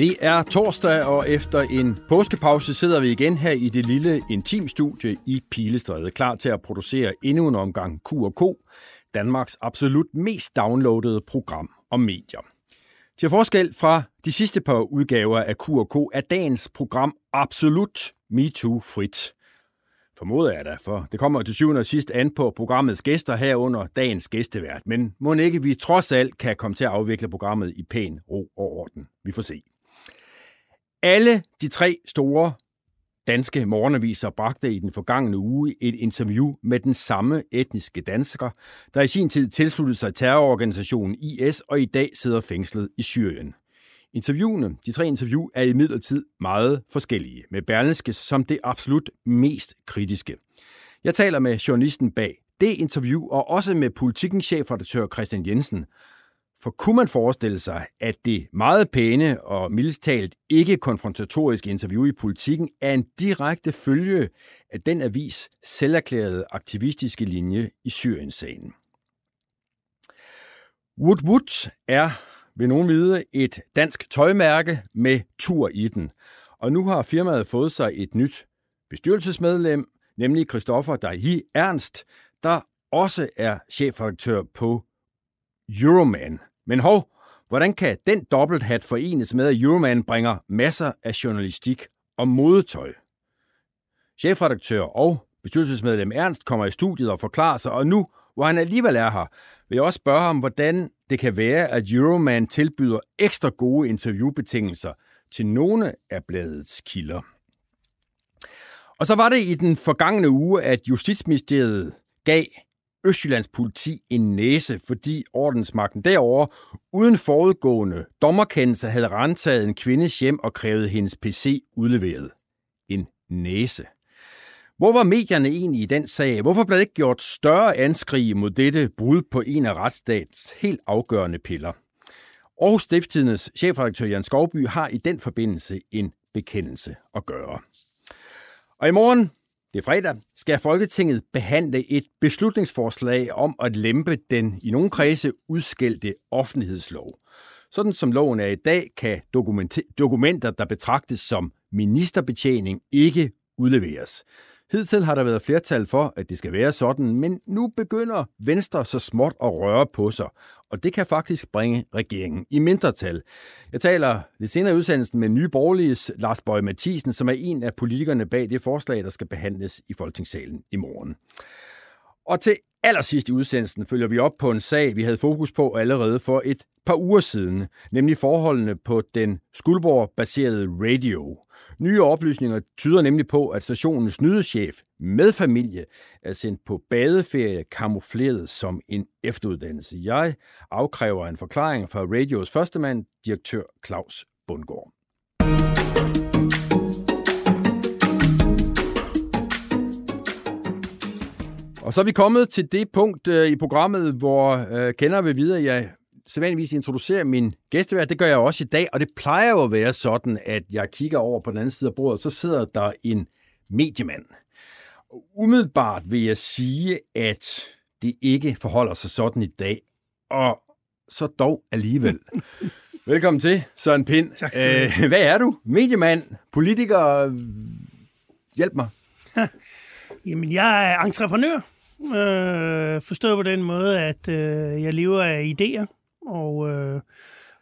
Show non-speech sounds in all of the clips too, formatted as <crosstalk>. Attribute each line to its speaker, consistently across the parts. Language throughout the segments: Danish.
Speaker 1: Det er torsdag, og efter en påskepause sidder vi igen her i det lille intimstudie i Pilestræde, klar til at producere endnu en omgang Q&K, Danmarks absolut mest downloadede program om medier. Til forskel fra de sidste par udgaver af Q&K er dagens program absolut MeToo-frit. Formoder jeg da, for det kommer til syvende og sidst an på programmets gæster herunder dagens gæstevært. Men må ikke vi trods alt kan komme til at afvikle programmet i pæn ro og orden. Vi får se. Alle de tre store danske morgenaviser bragte i den forgangne uge et interview med den samme etniske dansker, der i sin tid tilsluttede sig terrororganisationen IS og i dag sidder fængslet i Syrien. Interviewene, de tre interview, er i midlertid meget forskellige, med Berlingske som det absolut mest kritiske. Jeg taler med journalisten bag det interview, og også med politikens chefredaktør Christian Jensen, for kunne man forestille sig, at det meget pæne og mildest talt ikke konfrontatoriske interview i politikken er en direkte følge af den avis selverklærede aktivistiske linje i Syriens-sagen? Wood Wood er, vil nogen vide, et dansk tøjmærke med tur i den. Og nu har firmaet fået sig et nyt bestyrelsesmedlem, nemlig Christoffer Dahi Ernst, der også er chefredaktør på Euroman. Men hov, hvordan kan den dobbelthat forenes med, at Euroman bringer masser af journalistik og modetøj? Chefredaktør og bestyrelsesmedlem Ernst kommer i studiet og forklarer sig, og nu, hvor han alligevel er her, vil jeg også spørge ham, hvordan det kan være, at Euroman tilbyder ekstra gode interviewbetingelser til nogle af bladets kilder. Og så var det i den forgangne uge, at Justitsministeriet gav Østjyllands politi en næse, fordi ordensmagten derovre uden forudgående dommerkendelse havde rentaget en kvindes hjem og krævet hendes PC udleveret. En næse. Hvor var medierne egentlig i den sag? Hvorfor blev det ikke gjort større anskrig mod dette brud på en af retsstats helt afgørende piller? Aarhus Stiftstidens chefredaktør Jan Skovby har i den forbindelse en bekendelse at gøre. Og i morgen det er fredag, skal Folketinget behandle et beslutningsforslag om at lempe den i nogle kredse udskældte offentlighedslov. Sådan som loven er i dag, kan dokumenter, der betragtes som ministerbetjening, ikke udleveres. Hidtil har der været flertal for, at det skal være sådan, men nu begynder Venstre så småt at røre på sig, og det kan faktisk bringe regeringen i mindretal. Jeg taler lidt senere i udsendelsen med Nye Borgerliges Lars Bøge Mathisen, som er en af politikerne bag det forslag, der skal behandles i Folketingssalen i morgen. Og til allersidst i udsendelsen følger vi op på en sag, vi havde fokus på allerede for et par uger siden, nemlig forholdene på den Skuldborg-baserede radio. Nye oplysninger tyder nemlig på, at stationens nyhedschef med familie er sendt på badeferie kamufleret som en efteruddannelse. Jeg afkræver en forklaring fra radios førstemand, direktør Claus Bundgaard. Og så er vi kommet til det punkt øh, i programmet, hvor øh, kender vi videre, jeg sædvanligvis introducerer min gæstevært. Det gør jeg også i dag, og det plejer jo at være sådan, at jeg kigger over på den anden side af bordet, så sidder der en mediemand. Umiddelbart vil jeg sige, at det ikke forholder sig sådan i dag, og så dog alligevel. <laughs> Velkommen til, Søren Pind.
Speaker 2: Tak.
Speaker 1: Æh, hvad er du? Mediemand? Politiker? Hjælp mig. <laughs>
Speaker 2: Jamen, jeg er entreprenør. Øh, forstået på den måde, at øh, jeg lever af idéer, og øh,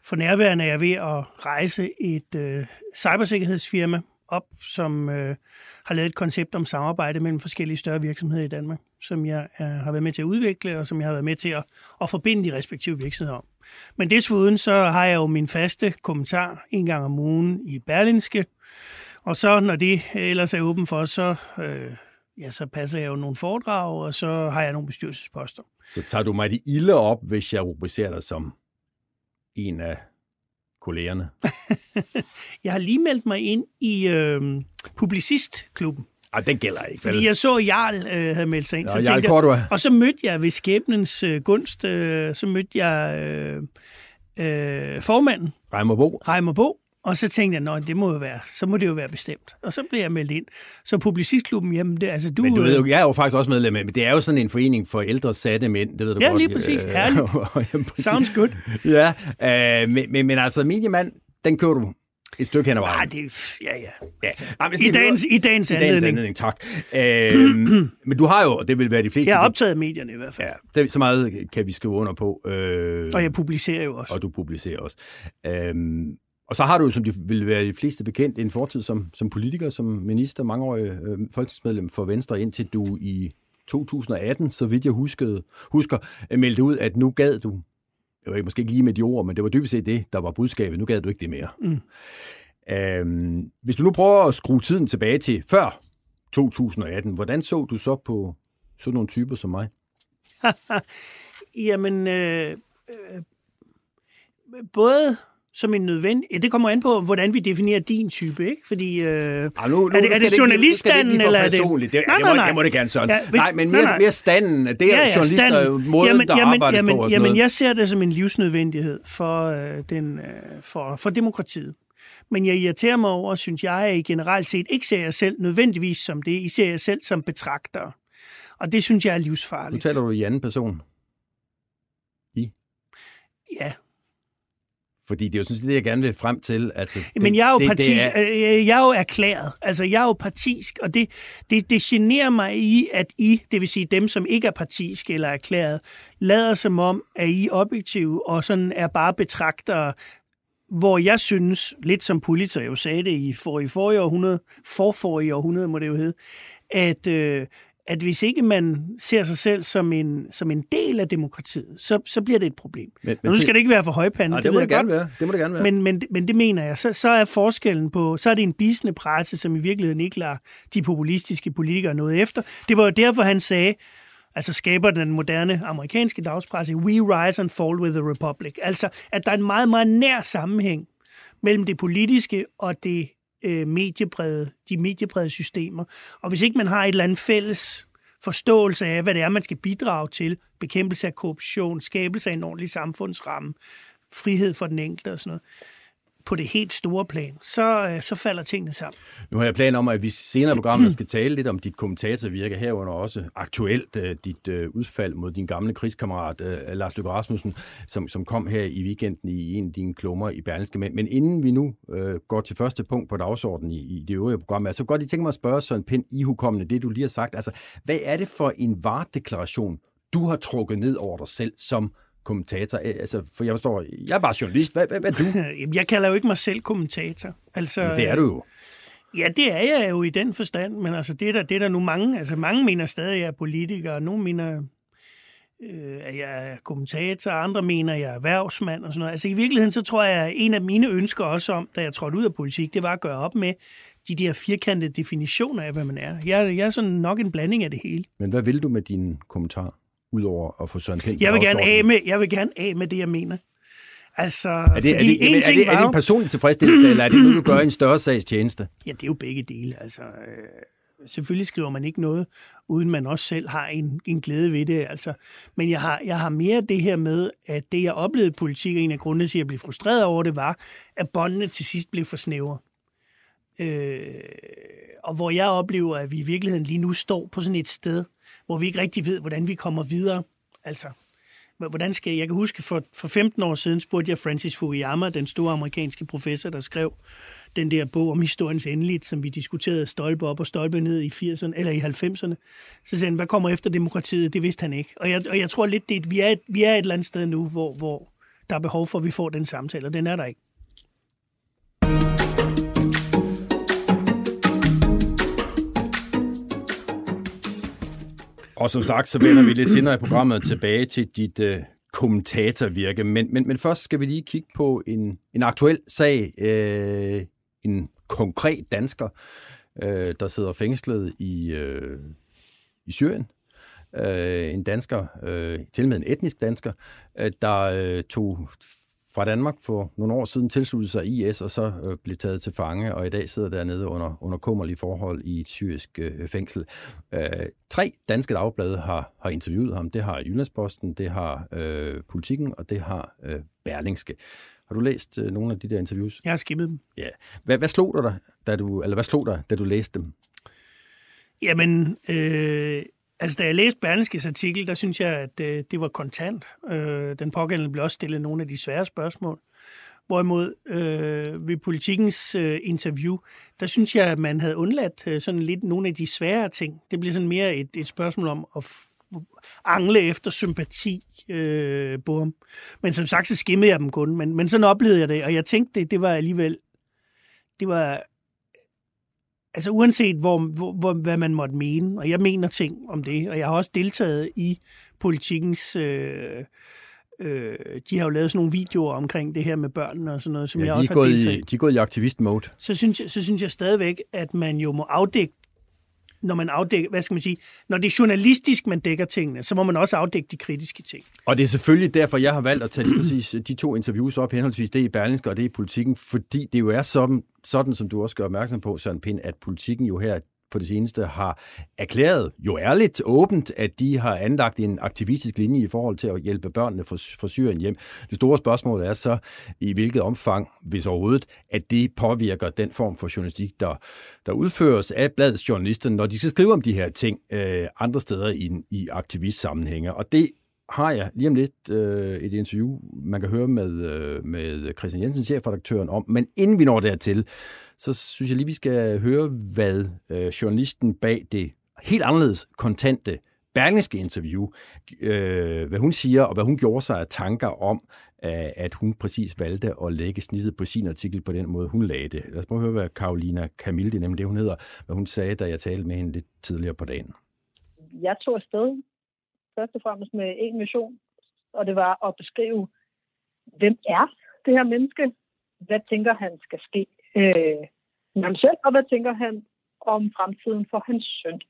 Speaker 2: for nærværende er jeg ved at rejse et øh, cybersikkerhedsfirma op, som øh, har lavet et koncept om samarbejde mellem forskellige større virksomheder i Danmark, som jeg øh, har været med til at udvikle, og som jeg har været med til at, at forbinde de respektive virksomheder om. Men desuden så har jeg jo min faste kommentar en gang om ugen i Berlinske, og så når det ellers er åben for, så, øh, ja, så passer jeg jo nogle foredrag, og så har jeg nogle bestyrelsesposter.
Speaker 1: Så tager du mig det ilde op, hvis jeg rubricerer dig som en af kollegerne? <laughs>
Speaker 2: jeg har lige meldt mig ind i øh, Publicistklubben.
Speaker 1: Ej, den gælder ikke,
Speaker 2: Fordi jeg så, at Jarl øh, havde meldt sig ind.
Speaker 1: Ja,
Speaker 2: så
Speaker 1: Jarl
Speaker 2: tænkte
Speaker 1: Cordua.
Speaker 2: jeg, og så mødte jeg ved skæbnens øh, gunst, øh, så mødte jeg øh, øh, formanden,
Speaker 1: Reimer Bo.
Speaker 2: Reimer Bo, og så tænkte jeg, nå, det må jo være, så må det jo være bestemt. Og så blev jeg meldt ind. Så Publicistklubben, jamen, det, altså du...
Speaker 1: Men du ved jo,
Speaker 2: øh,
Speaker 1: jeg er jo faktisk også medlem af, men det er jo sådan en forening for ældre satte mænd, det ved du
Speaker 2: Ja,
Speaker 1: godt.
Speaker 2: lige præcis.
Speaker 1: Øh,
Speaker 2: Herligt. <laughs>
Speaker 1: jamen, præcis.
Speaker 2: Sounds good.
Speaker 1: Ja, øh, men, men, men altså, mediemand, den kører du et stykke hen ad vejen.
Speaker 2: Ah, det, ja, ja.
Speaker 1: Ja. Hvis
Speaker 2: I dagens, I dagens
Speaker 1: I dagens
Speaker 2: anledning.
Speaker 1: anledning, tak. Øh, <clears throat> men du har jo, og det vil være de fleste...
Speaker 2: Jeg har optaget medierne i hvert fald.
Speaker 1: Ja, det, så meget kan vi skrive under på. Øh,
Speaker 2: Og jeg publicerer jo også.
Speaker 1: og du publicerer også. Øhm, og så har du jo, som de vil være de fleste bekendt, en fortid som, som politiker, som minister, mangeårig øh, folketingsmedlem for Venstre, indtil du i 2018, så vidt jeg huskede, husker, øh, meldte ud, at nu gad du, det var måske ikke lige med de ord, men det var dybest set det, der var budskabet, nu gad du ikke det mere.
Speaker 2: Mm.
Speaker 1: Øhm, hvis du nu prøver at skrue tiden tilbage til før 2018, hvordan så du så på sådan nogle typer som mig? <laughs>
Speaker 2: Jamen, øh, øh, både som en nødvendig... Ja, det kommer an på, hvordan vi definerer din type, ikke? Fordi... Øh,
Speaker 1: Ej, nu, nu,
Speaker 2: Er det-
Speaker 1: nu
Speaker 2: er det
Speaker 1: nu
Speaker 2: journaliststanden, eller er det-
Speaker 1: personligt. Det,
Speaker 2: Nej, nej, nej.
Speaker 1: det må det gerne sådan.
Speaker 2: Ja,
Speaker 1: Ja,
Speaker 2: hvis-
Speaker 1: nej, men
Speaker 2: nej,
Speaker 1: mere,
Speaker 2: nej.
Speaker 1: mere standen. Det er ja, ja, journalister,
Speaker 2: stand.
Speaker 1: måden,
Speaker 2: jamen,
Speaker 1: der
Speaker 2: jamen,
Speaker 1: arbejdes
Speaker 2: jamen,
Speaker 1: på og sådan
Speaker 2: jamen,
Speaker 1: noget.
Speaker 2: jeg ser det som en livsnødvendighed for, øh, den, øh, for, for demokratiet. Men jeg irriterer mig over, synes jeg, at I generelt set ikke ser jer selv nødvendigvis som det. I ser jer selv som betragtere. Og det synes jeg er
Speaker 1: Nu
Speaker 2: livsfarligt.
Speaker 1: taler du i anden person.
Speaker 2: Ja,
Speaker 1: Fordi det er jo sådan set det, jeg gerne vil frem til. Altså, det,
Speaker 2: Men jeg er jo
Speaker 1: det,
Speaker 2: partisk,
Speaker 1: Det er,
Speaker 2: øh, jeg er jo erklæret. Altså, jeg er jo partisk, og det, det, det generer mig i, at I, det vil sige dem, som ikke er partiske eller erklæret, lader som om, at I er objektive og sådan er bare betragtere, hvor jeg synes, lidt som Pulitzer jo sagde det i for i forrige århundrede, for forrige århundrede må det jo hedde, at, øh, at hvis ikke man ser sig selv som en, som en del af demokratiet, så, så bliver det et problem.
Speaker 1: Men-
Speaker 2: Men, nu skal det ikke være for højpande,
Speaker 1: Nej,
Speaker 2: det,
Speaker 1: det, må det gerne
Speaker 2: godt.
Speaker 1: være. Det må det gerne være.
Speaker 2: Men, men, men det mener jeg. Så, så er forskellen på, så er det en bisende presse, som i virkeligheden ikke lader de populistiske politikere noget efter. Det var jo derfor, han sagde, altså skaber den moderne amerikanske dagspresse, we rise and fall with the republic. Altså, at der er en meget, meget nær sammenhæng mellem det politiske og det øh, mediebrede, de mediebrede systemer. Og hvis ikke man har et eller andet fælles forståelse af, hvad det er, man skal bidrage til, bekæmpelse af korruption, skabelse af en ordentlig samfundsramme, frihed for den enkelte og sådan noget, på det helt store plan, så, øh, så falder tingene sammen.
Speaker 1: Nu har jeg planer om, at vi senere i programmet <clears throat> skal tale lidt om dit kommentatorvirke herunder også aktuelt uh, dit uh, udfald mod din gamle krigskammerat Lars Løkke Rasmussen, som, som kom her i weekenden i en af dine klummer i Berlingske. Men, men inden vi nu uh, går til første punkt på dagsordenen i, i det øvrige program, altså, så godt lige tænke mig at spørge Søren Pind ihukommende det, du lige har sagt. Altså, hvad er det for en varedeklaration, du har trukket ned over dig selv som kommentator? Altså, for jeg forstår, jeg er bare journalist. Hvad, hvad, hvad er du? <laughs>
Speaker 2: Jamen, Jeg kalder jo ikke mig selv kommentator. Altså,
Speaker 1: Men det er du jo.
Speaker 2: Ja, det er jeg jo i den forstand, men altså, det er der, det er der nu mange. Altså, mange mener stadig, at jeg er politiker, og nogle mener, øh, at jeg er kommentator, og andre mener, at jeg er erhvervsmand og sådan noget. Altså, i virkeligheden, så tror jeg, at en af mine ønsker også om, da jeg trådte ud af politik, det var at gøre op med de der firkantede definitioner af, hvad man er. Jeg, jeg er sådan nok en blanding af det hele.
Speaker 1: Men hvad vil du med din kommentar, udover at få Søren Pind
Speaker 2: Jeg vil gerne af med, jeg vil gerne af med det, jeg mener. Altså,
Speaker 1: Er det, er,
Speaker 2: fordi
Speaker 1: det,
Speaker 2: en
Speaker 1: er,
Speaker 2: ting
Speaker 1: det, er
Speaker 2: var
Speaker 1: det
Speaker 2: jo-
Speaker 1: en personlig tilfredsstillelse, eller er det noget, du gør en større sags tjeneste? <laughs>
Speaker 2: Ja, det er jo begge dele. Altså, øh, selvfølgelig skriver man ikke noget, uden man også selv har en, en glæde ved det. Altså. Men jeg har, jeg har mere det her med, at det, jeg oplevede i politik, og en af grundene til, at jeg blev frustreret over det, var, at båndene til sidst blev for snævre. Øh, og hvor jeg oplever, at vi i virkeligheden lige nu står på sådan et sted, hvor vi ikke rigtig ved, hvordan vi kommer videre. Altså, hvordan skal jeg? Jeg kan huske, for, for 15 år siden spurgte jeg Francis Fukuyama, den store amerikanske professor, der skrev den der bog om historiens endeligt, som vi diskuterede stolpe op og stolpe ned i 80'erne, eller i 90'erne. Så sagde han, hvad kommer efter demokratiet? Det vidste han ikke. Og jeg, og jeg tror lidt, det er, vi, er et, vi er et eller andet sted nu, hvor, hvor der er behov for, at vi får den samtale, og den er der ikke.
Speaker 1: Og som sagt, så vender vi lidt senere i programmet tilbage til dit øh, kommentatorvirke. Men, men, men først skal vi lige kigge på en, en aktuel sag. Øh, en konkret dansker, øh, der sidder fængslet i, øh, i Syrien. Øh, en dansker, øh, til med en etnisk dansker, øh, der øh, tog fra Danmark for nogle år siden tilsluttede sig IS og så øh, blev taget til fange, og i dag sidder dernede under, under kummerlige forhold i et syrisk øh, fængsel. Øh, tre danske dagblade har, har interviewet ham. Det har Jyllandsposten, det har øh, Politikken, og det har øh, Berlingske. Har du læst øh, nogle af de der interviews?
Speaker 2: Jeg har skimmet dem.
Speaker 1: Ja. Hvad, hvad slog dig, da du, eller hvad slog dig, da du læste dem?
Speaker 2: Jamen, øh, altså da jeg læste Berlingskes artikel, der synes jeg, at øh, det var kontant. Øh, den pågældende blev også stillet nogle af de svære spørgsmål. Hvorimod øh, ved politikens øh, interview, der synes jeg, at man havde undladt øh, sådan lidt nogle af de svære ting. Det blev sådan mere et, et spørgsmål om at angle efter sympati øh, på ham. Men som sagt, så skimmede jeg dem kun. Men, men sådan oplevede jeg det, og jeg tænkte, det, det var alligevel... Det var altså uanset hvor, hvor, hvor, hvad man måtte mene, og jeg mener ting om det, og jeg har også deltaget i politikens... Øh, øh, de har jo lavet sådan nogle videoer omkring det her med børnene og sådan noget, som ja, jeg også har deltaget
Speaker 1: i. De er gået i aktivist-mode.
Speaker 2: Så synes, jeg, så synes jeg stadigvæk, at man jo må afdække når man afdækker, hvad skal man sige, når det er journalistisk, man dækker tingene, så må man også afdække de kritiske ting.
Speaker 1: Og det er selvfølgelig derfor, jeg har valgt at tage lige præcis øh, de to interviews op, henholdsvis det i Berlingske og det i politikken, fordi det jo er sådan, sådan som du også gør opmærksom på, Søren Pind, at politikken jo her på det seneste har erklæret jo ærligt åbent, at de har anlagt en aktivistisk linje i forhold til at hjælpe børnene fra Syrien hjem. Det store spørgsmål er så, i hvilket omfang, hvis overhovedet, at det påvirker den form for journalistik, der, der udføres af bladets journalister, når de skal skrive om de her ting øh, andre steder i, i aktivistsammenhænge. Og det har jeg lige om lidt øh, et interview, man kan høre med, øh, med Christian Jensen, chefredaktøren, om. Men inden vi når dertil, så synes jeg lige, vi skal høre, hvad øh, journalisten bag det helt anderledes kontante Berlingske interview, øh, hvad hun siger, og hvad hun gjorde sig af tanker om, øh, at hun præcis valgte at lægge snittet på sin artikel på den måde, hun lagde det. Lad os prøve at høre, hvad Karolina Camille, det er nemlig det, hun hedder, hvad hun sagde, da jeg talte med hende lidt tidligere på dagen.
Speaker 3: Jeg tog afsted først og fremmest med en mission, og det var at beskrive, hvem er det her menneske? Hvad tænker han skal ske øh, med ham selv, og hvad tænker han om fremtiden for hans søn?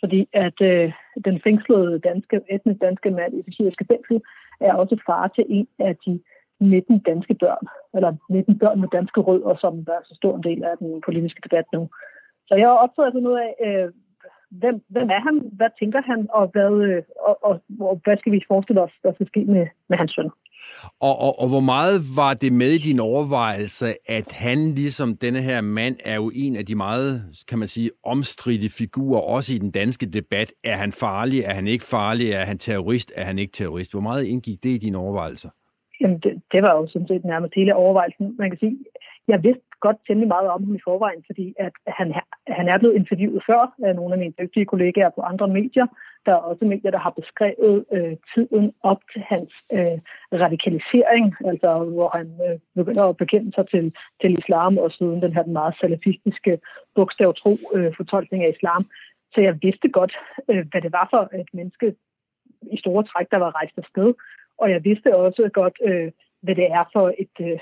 Speaker 3: Fordi at øh, den fængslede danske, etnisk danske mand i det syriske fængsel er også far til en af de 19 danske børn, eller 19 børn med danske rødder, som der er så stor en del af den politiske debat nu. Så jeg har optaget sådan noget af, øh, hvem, hvem er han, hvad tænker han, og hvad, øh, og, og, og hvad skal vi forestille os, der skal ske med, med hans søn.
Speaker 1: Og, og, og hvor meget var det med i din overvejelse, at han, ligesom denne her mand, er jo en af de meget, kan man sige, omstridte figurer, også i den danske debat. Er han farlig? Er han ikke farlig? Er han terrorist? Er han ikke terrorist? Hvor meget indgik det i dine overvejelser?
Speaker 3: Jamen, det, det var jo sådan set nærmest hele overvejelsen. Man kan sige, jeg vidste godt temmelig meget om ham i forvejen, fordi at han, han er blevet interviewet før af nogle af mine dygtige kollegaer på andre medier. Der er også medier, der har beskrevet øh, tiden op til hans øh, radikalisering, altså hvor han øh, begynder at bekende sig til, til islam, og siden den her meget salafistiske bogstavtro øh, fortolkning af islam. Så jeg vidste godt, øh, hvad det var for et menneske i store træk, der var rejst afsted. Og jeg vidste også godt, øh, hvad det er for et øh,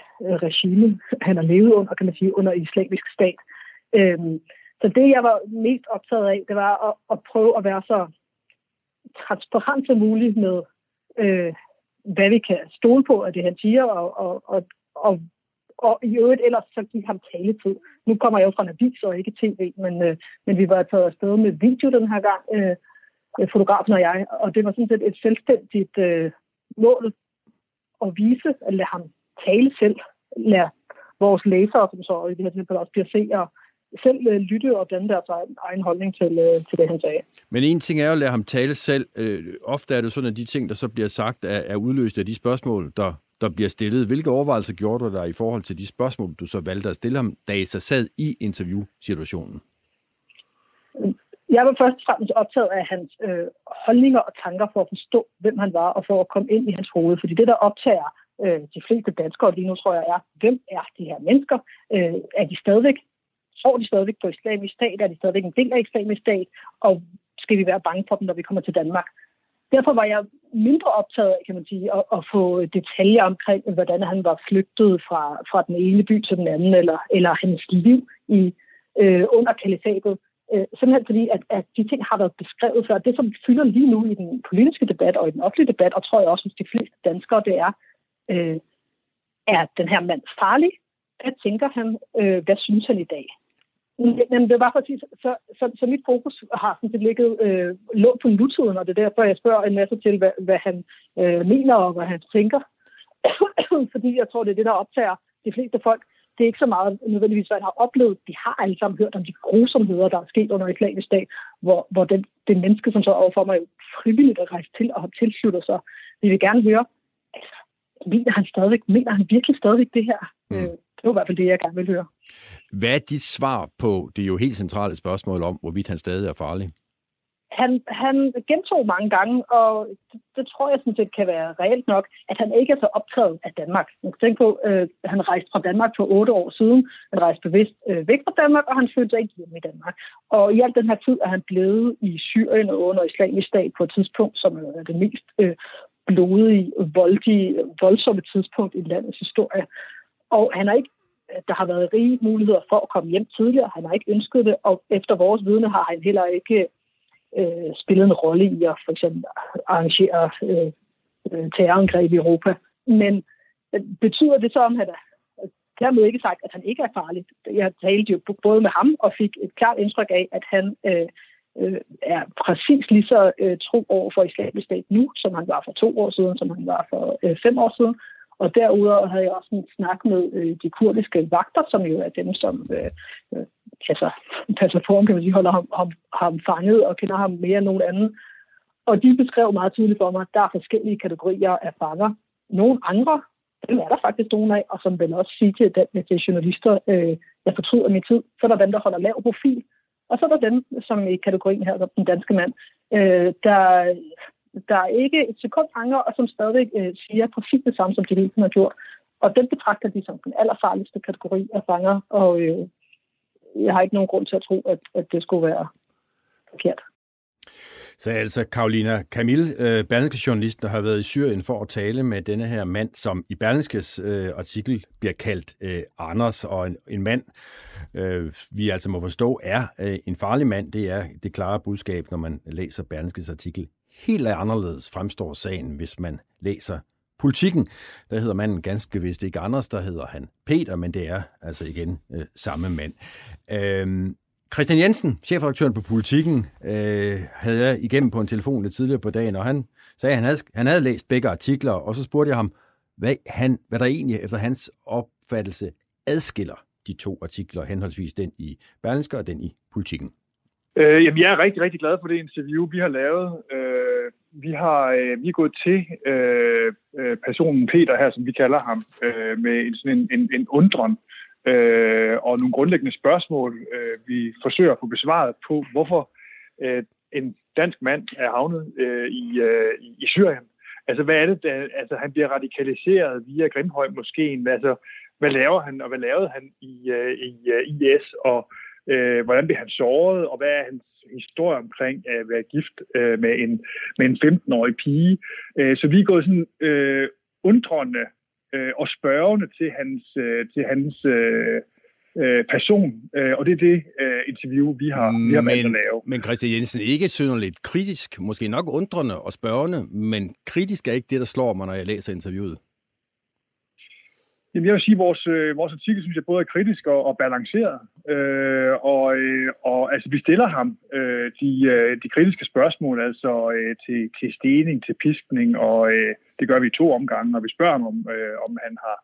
Speaker 3: regime, han har levet under, kan man sige, under islamisk stat. Øhm, så det, jeg var mest optaget af, det var at, at prøve at være så transparent som muligt med, øh, hvad vi kan stole på af det, han siger, og, og, og, og, og i øvrigt ellers så give ham taletid. Nu kommer jeg jo fra en avis og ikke tv, men, øh, men vi var taget afsted med video den her gang, øh, fotografen og jeg, og det var sådan set et selvstændigt øh, mål at vise, at lade ham tale selv, lade vores læsere, som så i det her tilfælde også bliver seere, selv øh, lytte og danne deres egen, egen holdning til, øh, til det, han sagde.
Speaker 1: Men en ting er at lade ham tale selv. Øh, ofte er det sådan, at de ting, der så bliver sagt, er, er udløst af de spørgsmål, der, der bliver stillet. Hvilke overvejelser gjorde du der i forhold til de spørgsmål, du så valgte at stille ham, da I så sad i interviewsituationen?
Speaker 3: Jeg var først og fremmest optaget af hans øh, holdninger og tanker for at forstå, hvem han var, og for at komme ind i hans hoved. Fordi det, der optager øh, de fleste danskere lige nu, tror jeg, er, hvem er de her mennesker? Øh, er de stadigvæk, tror de stadigvæk på islamisk stat? Er de stadigvæk en del af islamisk stat? Og skal vi være bange for dem, når vi kommer til Danmark? Derfor var jeg mindre optaget af, kan man sige, at, at få detaljer omkring, hvordan han var flygtet fra, fra den ene by til den anden, eller, eller hans liv i, øh, under kalifatet. Øh, simpelthen fordi, at, at de ting har været beskrevet før. Det, som fylder lige nu i den politiske debat og i den offentlige debat, og tror jeg også hos de fleste danskere, det er, øh, er den her mand farlig? Hvad tænker han? Øh, hvad synes han i dag? Men det var præcis, så, så, så mit fokus har sådan set ligget øh, lå på nutiden, og det er derfor, jeg spørger en masse til, hvad, hvad han øh, mener og hvad han tænker. <coughs> Fordi jeg tror, det er det, der optager de fleste folk. Det er ikke så meget nødvendigvis, hvad han har oplevet. De har alle sammen hørt om de grusomheder, der er sket under islamisk dag, hvor, hvor den, det menneske, som så overfor mig, frivilligt at rejse til og har tilsluttet sig. Vi vil gerne høre, altså, mener han stadigvæk, mener han virkelig stadigvæk det her? Mm. Øh, det var i hvert fald det, jeg gerne vil høre.
Speaker 1: Hvad er dit svar på det er jo helt centrale spørgsmål om, hvorvidt han stadig er farlig?
Speaker 3: Han, han gentog mange gange, og det, det tror jeg sådan set kan være reelt nok, at han ikke er så optaget af Danmark. Man kan tænke på, øh, han rejste fra Danmark for otte år siden. Han rejste bevidst øh, væk fra Danmark, og han følte sig ikke hjemme i Danmark. Og i al den her tid er han blevet i Syrien og under islamisk stat på et tidspunkt, som er det mest øh, blodige, voldige, voldsomme tidspunkt i landets historie. Og han har ikke, der har været rige muligheder for at komme hjem tidligere. Han har ikke ønsket det, og efter vores vidne har han heller ikke øh, spillet en rolle i at for eksempel arrangere øh, øh terrorangreb i Europa. Men øh, betyder det så, om han er dermed ikke sagt, at han ikke er farlig. Jeg talte jo både med ham og fik et klart indtryk af, at han øh, øh, er præcis lige så øh, tro over for islamisk stat nu, som han var for to år siden, som han var for øh, fem år siden. Og derudover havde jeg også en snak med øh, de kurdiske vagter, som jo er dem, som øh, øh, altså, <laughs> passer på ham, kan man sige, holder ham, ham, ham fanget og kender ham mere end nogen anden. Og de beskrev meget tydeligt for mig, at der er forskellige kategorier af fanger. Nogle andre, dem er der faktisk nogle af, og som vil også sige til, den, til journalister, øh, jeg fortryder min tid. Så er der dem, der holder lav profil, og så er der dem, som i kategorien her, den danske mand, øh, der der ikke et sekund anger, og som stadig øh, siger præcis det samme, som de hele har gjort. Og den betragter de som den allerfarligste kategori af fanger, og øh, jeg har ikke nogen grund til at tro, at, at det skulle være forkert.
Speaker 1: Så altså Karolina Kamil, øh, Berlingske journalist, der har været i Syrien for at tale med denne her mand, som i Berlingskes øh, artikel bliver kaldt øh, Anders, og en, en mand, øh, vi altså må forstå, er øh, en farlig mand. Det er det klare budskab, når man læser Berlingskes artikel helt anderledes fremstår sagen, hvis man læser politikken. Der hedder manden ganske vist ikke Anders, der hedder han Peter, men det er altså igen øh, samme mand. Øh, Christian Jensen, chefredaktøren på Politiken, øh, havde jeg igennem på en telefon lidt tidligere på dagen, og han sagde, at han havde, han havde læst begge artikler, og så spurgte jeg ham, hvad, han, hvad der egentlig efter hans opfattelse adskiller de to artikler, henholdsvis den i Berlingske og den i Politiken.
Speaker 4: Øh, jamen, jeg er rigtig, rigtig glad for det interview, vi har lavet. Øh, vi, har, øh, vi er gået til øh, øh personen Peter her, som vi kalder ham, øh, med en, sådan en, en, en undren øh, øh, og nogle grundlæggende spørgsmål, øh, vi forsøger at få besvaret på, hvorfor øh, en dansk mand er havnet øh, i, øh, i Syrien. Altså, hvad er det, der, altså, han bliver radikaliseret via Grimhøj-moskeen. Altså, hvad laver han, og hvad lavede han i, øh, i øh, IS, og øh, hvordan blev han såret, og hvad er hans historie omkring at være gift øh, med, en, med en 15-årig pige. Øh, så vi er gået sådan øh, undrende øh, og spørgende til hans, øh, til hans øh, øh, person, øh, og det er det øh, interview, vi har, vi har valgt at lave.
Speaker 1: Men Christian Jensen, ikke synderligt kritisk, måske nok undrende og spørgende, men kritisk er ikke det, der slår mig, når jeg læser interviewet.
Speaker 4: Jamen, jeg vil sige, at vores, øh, vores artikel, synes jeg, både er kritisk og, og balanceret. Øh, og, øh, og altså, vi stiller ham øh, de, øh, de kritiske spørgsmål, altså øh, til, til stening, til piskning, og øh, det gør vi i to omgange, og vi spørger ham, om, øh, om han har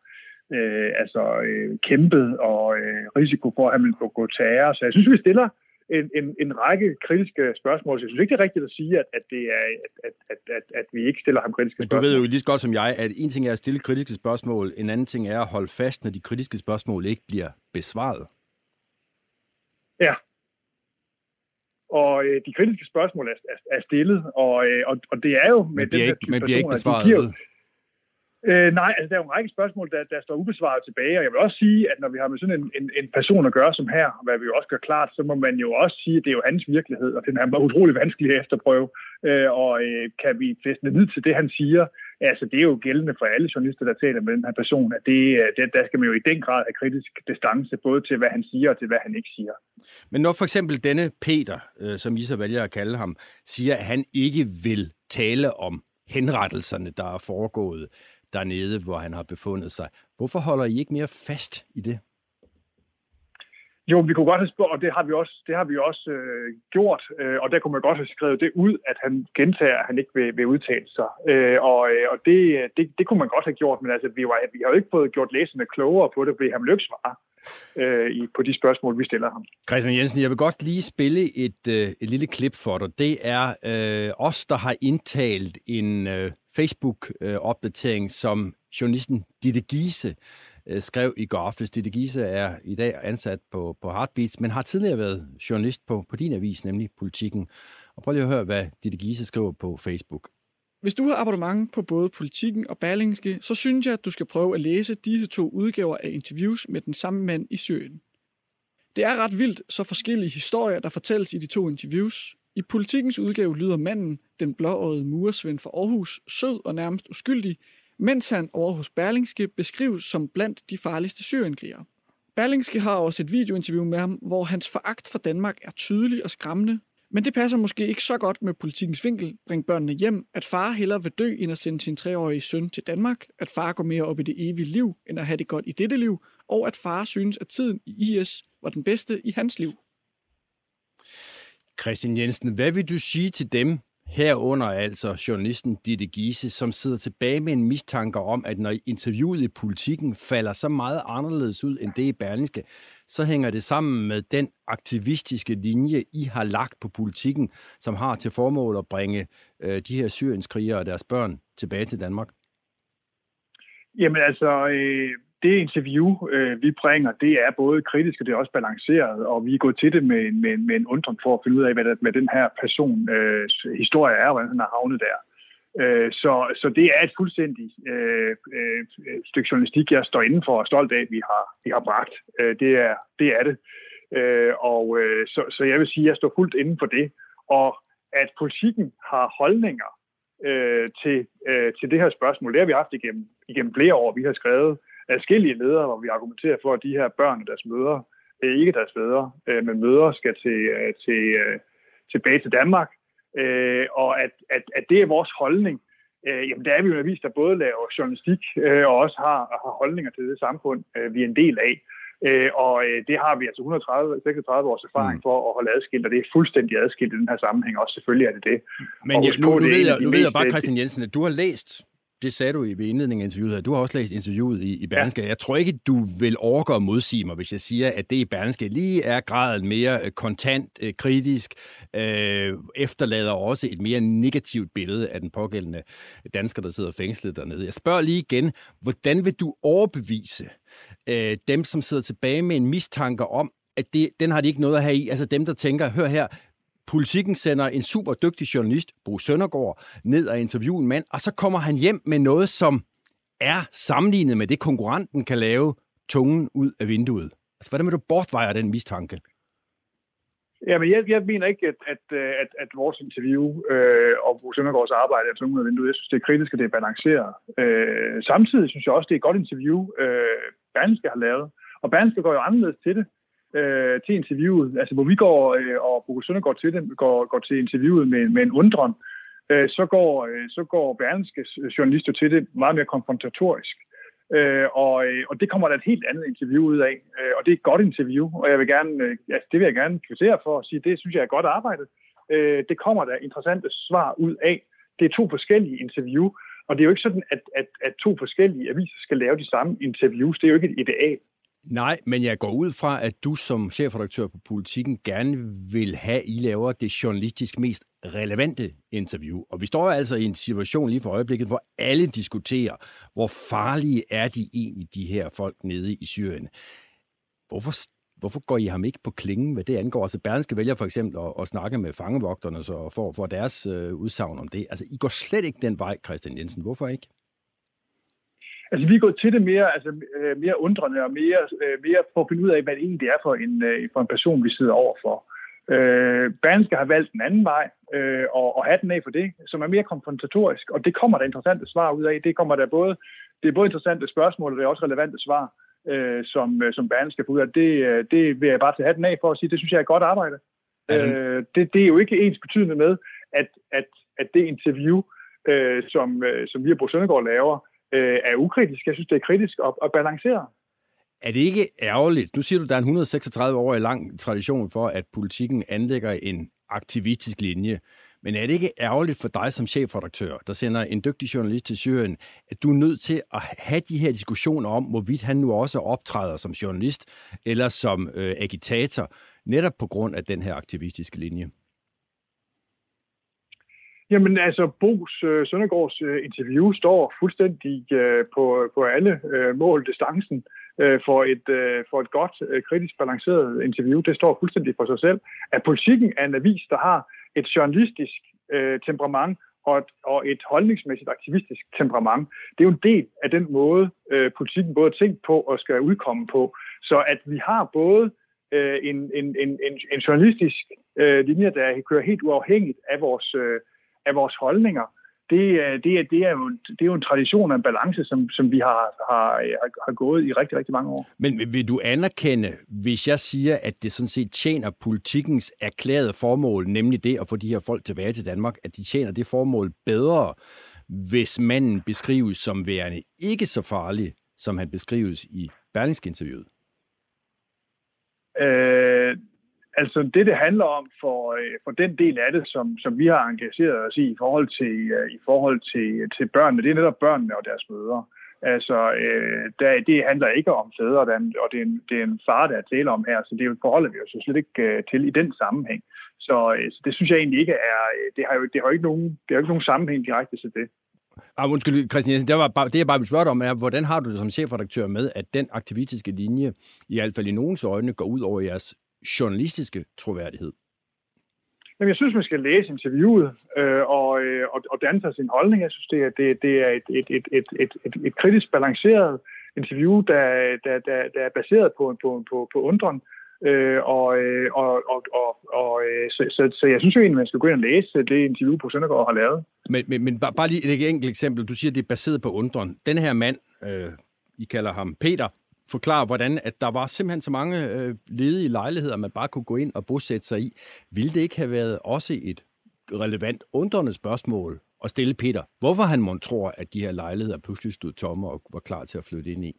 Speaker 4: øh, altså, øh, kæmpet og øh, risiko for, at han vil gå terror. Så jeg synes, vi stiller en, en, en række kritiske spørgsmål. Så jeg synes ikke, det er rigtigt at sige, at, at, det er, at, at, at, at vi ikke stiller ham kritiske
Speaker 1: Men
Speaker 4: spørgsmål.
Speaker 1: du ved jo lige så godt som jeg, at en ting er at stille kritiske spørgsmål, en anden ting er at holde fast, når de kritiske spørgsmål ikke bliver besvaret.
Speaker 4: Ja. Og øh, de kritiske spørgsmål er, er, er stillet, og, øh, og, og det er jo med
Speaker 1: men bliver
Speaker 4: den
Speaker 1: ikke, men bliver ikke besvaret.
Speaker 4: De Øh, nej, altså der er jo en række spørgsmål, der, der står ubesvaret tilbage, og jeg vil også sige, at når vi har med sådan en, en, en person at gøre som her, hvad vi jo også gør klart, så må man jo også sige, at det er jo hans virkelighed, og den er utrolig vanskelig at efterprøve, øh, og øh, kan vi fæstne ned til det, han siger, altså det er jo gældende for alle journalister, der taler med den her person, at det, øh, det, der skal man jo i den grad have kritisk distance, både til hvad han siger og til hvad han ikke siger.
Speaker 1: Men når for eksempel denne Peter, øh, som I så vælger at kalde ham, siger, at han ikke vil tale om henrettelserne, der er foregået, dernede, hvor han har befundet sig. Hvorfor holder I ikke mere fast i det?
Speaker 4: Jo, vi kunne godt have spurgt, og det har vi også, det har vi også øh, gjort, øh, og der kunne man godt have skrevet det ud, at han gentager, at han ikke vil, vil udtale sig. Øh, og øh, og det, det, det kunne man godt have gjort, men altså, vi, var, vi har jo ikke fået gjort læserne klogere på det, fordi han vil ikke svare øh, i, på de spørgsmål, vi stiller ham.
Speaker 1: Christian Jensen, jeg vil godt lige spille et, øh, et lille klip for dig. Det er øh, os, der har indtalt en øh, Facebook-opdatering, øh, som journalisten Ditte Giese Øh, skrev i går aftes. Ditte Giese er i dag ansat på, på Heartbeats, men har tidligere været journalist på, på din avis, nemlig Politikken. Og prøv lige at høre, hvad Ditte Giese skriver på Facebook.
Speaker 5: Hvis du har abonnement på både Politikken og Berlingske, så synes jeg, at du skal prøve at læse disse to udgaver af interviews med den samme mand i Syrien. Det er ret vildt, så forskellige historier, der fortælles i de to interviews. I Politikens udgave lyder manden, den blåøjede muresvend fra Aarhus, sød og nærmest uskyldig, mens han over hos Berlingske beskrives som blandt de farligste syrienkrigere. Berlingske har også et videointerview med ham, hvor hans foragt for Danmark er tydelig og skræmmende, men det passer måske ikke så godt med politikens vinkel. Bring børnene hjem, at far hellere vil dø, end at sende sin treårige søn til Danmark, at far går mere op i det evige liv, end at have det godt i dette liv, og at far synes, at tiden i IS var den bedste i hans liv.
Speaker 1: Christian Jensen, hvad vil du sige til dem, Herunder altså journalisten Ditte Giese, som sidder tilbage med en mistanke om, at når interviewet i politikken falder så meget anderledes ud end det i Berlingske, så hænger det sammen med den aktivistiske linje, I har lagt på politikken, som har til formål at bringe øh, de her syrienskrigere og deres børn tilbage til Danmark.
Speaker 4: Jamen altså, øh, det interview, øh, vi bringer, det er både kritisk og det er også balanceret, og vi er gået til det med, med, med en undren for at finde ud af, hvad, der, hvad den her person øh, historie er, og hvordan han har havnet der. Øh, så, så det er et fuldstændig øh, øh, stykke journalistik, jeg står indenfor og er stolt af, at vi har, vi har bragt. Øh, det, er, det er det. Øh, og øh, så, så jeg vil sige, at jeg står fuldt inden for det. Og at politikken har holdninger øh, til, øh, til det her spørgsmål, det har vi haft igennem, igennem flere år. Vi har skrevet adskillige ledere, hvor vi argumenterer for, at de her børn og deres mødre, ikke deres fædre, øh, men mødre skal til, øh, til, øh, tilbage til Danmark, og at, at, at det er vores holdning. Jamen, der er vi jo en avis, der både laver journalistik og også har, har holdninger til det samfund, vi er en del af. og det har vi altså 136 års erfaring mm. for at holde adskilt, og det er fuldstændig adskilt i den her sammenhæng. Også selvfølgelig er det det.
Speaker 1: Men ja, nu, nu, ved jeg, nu ved jeg bare, Christian Jensen, at du har læst det sagde du i indledningen af interviewet her. Du har også læst interviewet i, i Berlingske. Ja. Jeg tror ikke, du vil overgå og modsige mig, hvis jeg siger, at det i Berlingske lige er graden mere øh, kontant, øh, kritisk, øh, efterlader også et mere negativt billede af den pågældende dansker, der sidder fængslet dernede. Jeg spørger lige igen, hvordan vil du overbevise øh, dem, som sidder tilbage med en mistanke om, at det, den har de ikke noget at have i. Altså dem, der tænker, hør her, Politikken sender en super dygtig journalist, Bo Søndergaard, ned og interviewer en mand, og så kommer han hjem med noget, som er sammenlignet med det, konkurrenten kan lave tungen ud af vinduet. Altså, hvordan vil du bortveje den mistanke?
Speaker 4: Jamen, jeg, jeg mener ikke, at, at, øh, at, at vores interview øh, og Bo Søndergaards arbejde er tungen ud af vinduet. Jeg synes, det er kritisk, og det er balanceret. Øh, samtidig synes jeg også, det er et godt interview, øh, Berlingske har lavet. Og Berlingske går jo anderledes til det øh, til interviewet, altså hvor vi går, øh, og Bo Søndergaard til, dem, går, går til interviewet med, med en undren, øh, så, går, øh, så går Berlingske journalister til det meget mere konfrontatorisk. Øh, og, øh, og det kommer der et helt andet interview ud af, øh, og det er et godt interview, og jeg vil gerne, øh, altså, det vil jeg gerne kvittere for at sige, det synes jeg er godt arbejde. Øh, det kommer der interessante svar ud af. Det er to forskellige interview, og det er jo ikke sådan, at, at, at to forskellige aviser skal lave de samme interviews. Det er jo ikke et ideal.
Speaker 1: Nej, men jeg går ud fra, at du som chefredaktør på Politiken gerne vil have, at I laver det journalistisk mest relevante interview. Og vi står altså i en situation lige for øjeblikket, hvor alle diskuterer, hvor farlige er de egentlig, de her folk nede i Syrien. Hvorfor, hvorfor går I ham ikke på klingen, hvad det angår? Altså Berlingske vælger for eksempel at, at snakke med fangevogterne så for, for deres øh, udsagn om det. Altså I går slet ikke den vej, Christian Jensen. Hvorfor ikke?
Speaker 4: Altså, vi er gået til det mere, altså, øh, mere undrende og mere, øh, mere for at finde ud af, hvad det egentlig er for en, øh, for en person, vi sidder overfor. Øh, Banske har valgt en anden vej, øh, og, og den af for det, som er mere konfrontatorisk, og det kommer der interessante svar ud af. Det kommer der både, det er både interessante spørgsmål, og det er også relevante svar, øh, som, som Banske får ud af. Det, det vil jeg bare tage den af for at sige, det synes jeg er godt arbejde. Øh, det, det er jo ikke ens betydende med, at, at, at det interview, øh, som, som vi og Bo Søndergaard laver, øh, er ukritisk. Jeg synes, det er kritisk og, og balanceret.
Speaker 1: Er det ikke ærgerligt? Nu siger du, der er en 136 år lang tradition for, at politikken anlægger en aktivistisk linje. Men er det ikke ærgerligt for dig som chefredaktør, der sender en dygtig journalist til Syrien, at du er nødt til at have de her diskussioner om, hvorvidt han nu også optræder som journalist eller som øh, agitator, netop på grund af den her aktivistiske linje?
Speaker 4: Jamen altså, Bo's øh, Søndergaards øh, interview står fuldstændig øh, på, på alle øh, mål distancen øh, for, et, øh, for et godt, øh, kritisk balanceret interview. Det står fuldstændig for sig selv. At politikken er en avis, der har et journalistisk øh, temperament og et, og et holdningsmæssigt aktivistisk temperament. Det er jo en del af den måde, øh, politikken både er tænkt på og skal udkomme på. Så at vi har både øh, en, en, en, en journalistisk øh, linje, der kører helt uafhængigt af vores, øh, af vores holdninger, det, det, er, det, er jo, det er jo en tradition og en balance, som, som vi har, har, har gået i rigtig, rigtig mange år.
Speaker 1: Men vil du anerkende, hvis jeg siger, at det sådan set tjener politikens erklærede formål, nemlig det at få de her folk tilbage til Danmark, at de tjener det formål bedre, hvis manden beskrives som værende ikke så farlig, som han beskrives i Berlingske-interviewet?
Speaker 4: Øh, Altså det, det handler om for, øh, for den del af det, som, som vi har engageret os i i forhold til, øh, i forhold til, til børnene, det er netop børnene og deres mødre. Altså, øh, der, det handler ikke om fædre, og det er, en, det er en far, der er tale om her, så det forholder vi os slet ikke øh, til i den sammenhæng. Så, øh, så det synes jeg egentlig ikke er, øh, det har jo, det har jo ikke nogen, det har ikke nogen sammenhæng direkte til det.
Speaker 1: Ah, undskyld, Christian Jensen, det, var bare, det jeg bare vil spørge dig om, er, hvordan har du det som chefredaktør med, at den aktivistiske linje, i hvert fald i nogens øjne, går ud over jeres journalistiske troværdighed?
Speaker 4: Jamen, jeg synes, man skal læse interviewet øh, og, øh, og, danne sig sin holdning. Jeg synes, det er, det, det er et, et, et, et, et, et, et kritisk balanceret interview, der, der, der, der er baseret på, på, på, på undren. Øh, og, øh, og, og, og, og så, så, så jeg synes jo egentlig, man skal gå ind og læse det interview, på Søndergaard har lavet.
Speaker 1: Men, men, men bare lige et enkelt eksempel. Du siger, det er baseret på undren. Den her mand, øh, I kalder ham Peter, forklare, hvordan at der var simpelthen så mange øh, ledige lejligheder, man bare kunne gå ind og bosætte sig i. Ville det ikke have været også et relevant undrende spørgsmål at stille Peter, hvorfor han må tror, at de her lejligheder pludselig stod tomme og var klar til at flytte ind i?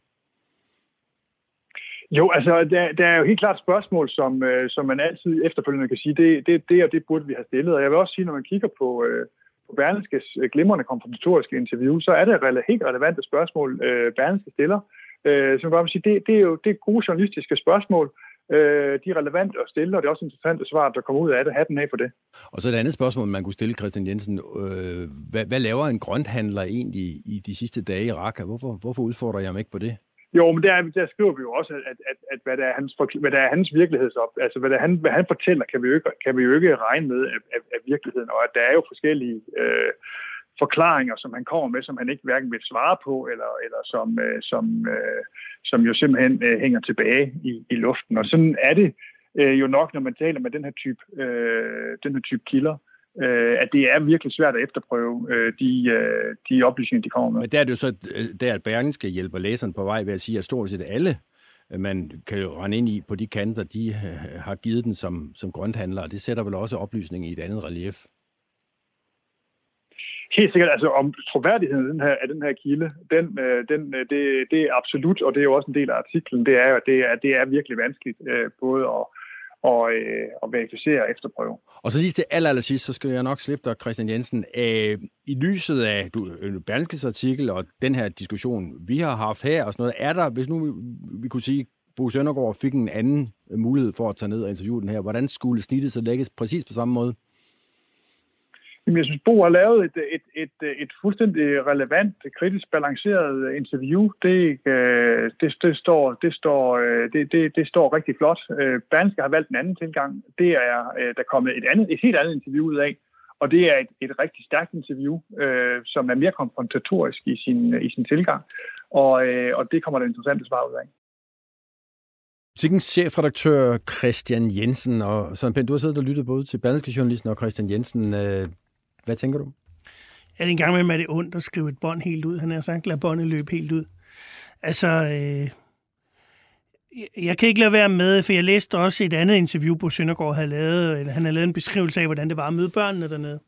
Speaker 4: Jo, altså, der, der er jo helt klart et spørgsmål, som, øh, som man altid efterfølgende kan sige, det, det, det og det burde vi have stillet. Og jeg vil også sige, når man kigger på, øh, på Berlingskes øh, glimrende konfrontatoriske interview, så er det et helt relevante spørgsmål, øh, Berlingske stiller. Øh, så man bare sige, det, det er jo det er gode journalistiske spørgsmål. Øh, de er relevante at stille, og det er også interessant at svare, der kommer ud af det. Hatten af for det.
Speaker 1: Og så et andet spørgsmål, man kunne stille Christian Jensen. Øh, hvad, hvad laver en grønthandler egentlig i de sidste dage i Raqqa? Hvorfor, hvorfor udfordrer jeg ham ikke på det?
Speaker 4: Jo, men der, der skriver vi jo også, at, at, at hvad, der er hans, hvad der er hans virkelighedsop, altså hvad, der, han, hvad han fortæller, kan vi, jo ikke, kan vi jo ikke regne med af, af, af virkeligheden, og at der er jo forskellige øh, forklaringer, som han kommer med, som han ikke hverken vil svare på, eller, eller som, øh, som, øh, som jo simpelthen øh, hænger tilbage i, i luften. Og sådan er det øh, jo nok, når man taler med den her type, øh, den her type kilder, øh, at det er virkelig svært at efterprøve øh, de, øh, de oplysninger, de kommer med.
Speaker 1: Men der er det jo så, øh, der at Berlingske hjælper læseren på vej ved at sige, at stort set alle øh, man kan jo rende ind i på de kanter, de øh, har givet den som, som grønthandler, og det sætter vel også oplysningen i et andet relief.
Speaker 4: Helt sikkert, altså om troværdigheden af den her, af den her kilde, den, øh, den, øh, det, det er absolut, og det er jo også en del af artiklen, det er det er, det er virkelig vanskeligt øh, både at, og, øh, og verificere og efterprøve.
Speaker 1: Og så lige til aller, aller sidst, så skal jeg nok slippe dig, Christian Jensen. Øh, I lyset af du, Berlingskes artikel og den her diskussion, vi har haft her og sådan noget, er der, hvis nu vi kunne sige, Bo Søndergaard fik en anden mulighed for at tage ned og interviewe den her, hvordan skulle snittet så lægges præcis på samme måde?
Speaker 4: Jamen, jeg synes, Bo har lavet et, et, et, et fuldstændig relevant, kritisk balanceret interview. Det, øh, det, det, står, det, står, øh, det, det, det står rigtig flot. Øh, Berlingske har valgt en anden tilgang. Det er øh, der kommet et, andet, et helt andet interview ud af. Og det er et, et rigtig stærkt interview, øh, som er mere konfrontatorisk i sin, i sin tilgang. Og, øh, og det kommer der interessante svar ud af.
Speaker 1: Sikkens chefredaktør Christian Jensen, og Søren Pind, du har siddet og lyttet både til Berlingske Journalisten og Christian Jensen. Øh, hvad tænker du?
Speaker 2: Ja, det en gang med, at det er ondt at skrive et bånd helt ud. Han har sagt, lad båndet løbe helt ud. Altså, øh, jeg kan ikke lade være med, for jeg læste også et andet interview, på Søndergaard havde lavet. Han havde lavet en beskrivelse af, hvordan det var at møde børnene dernede.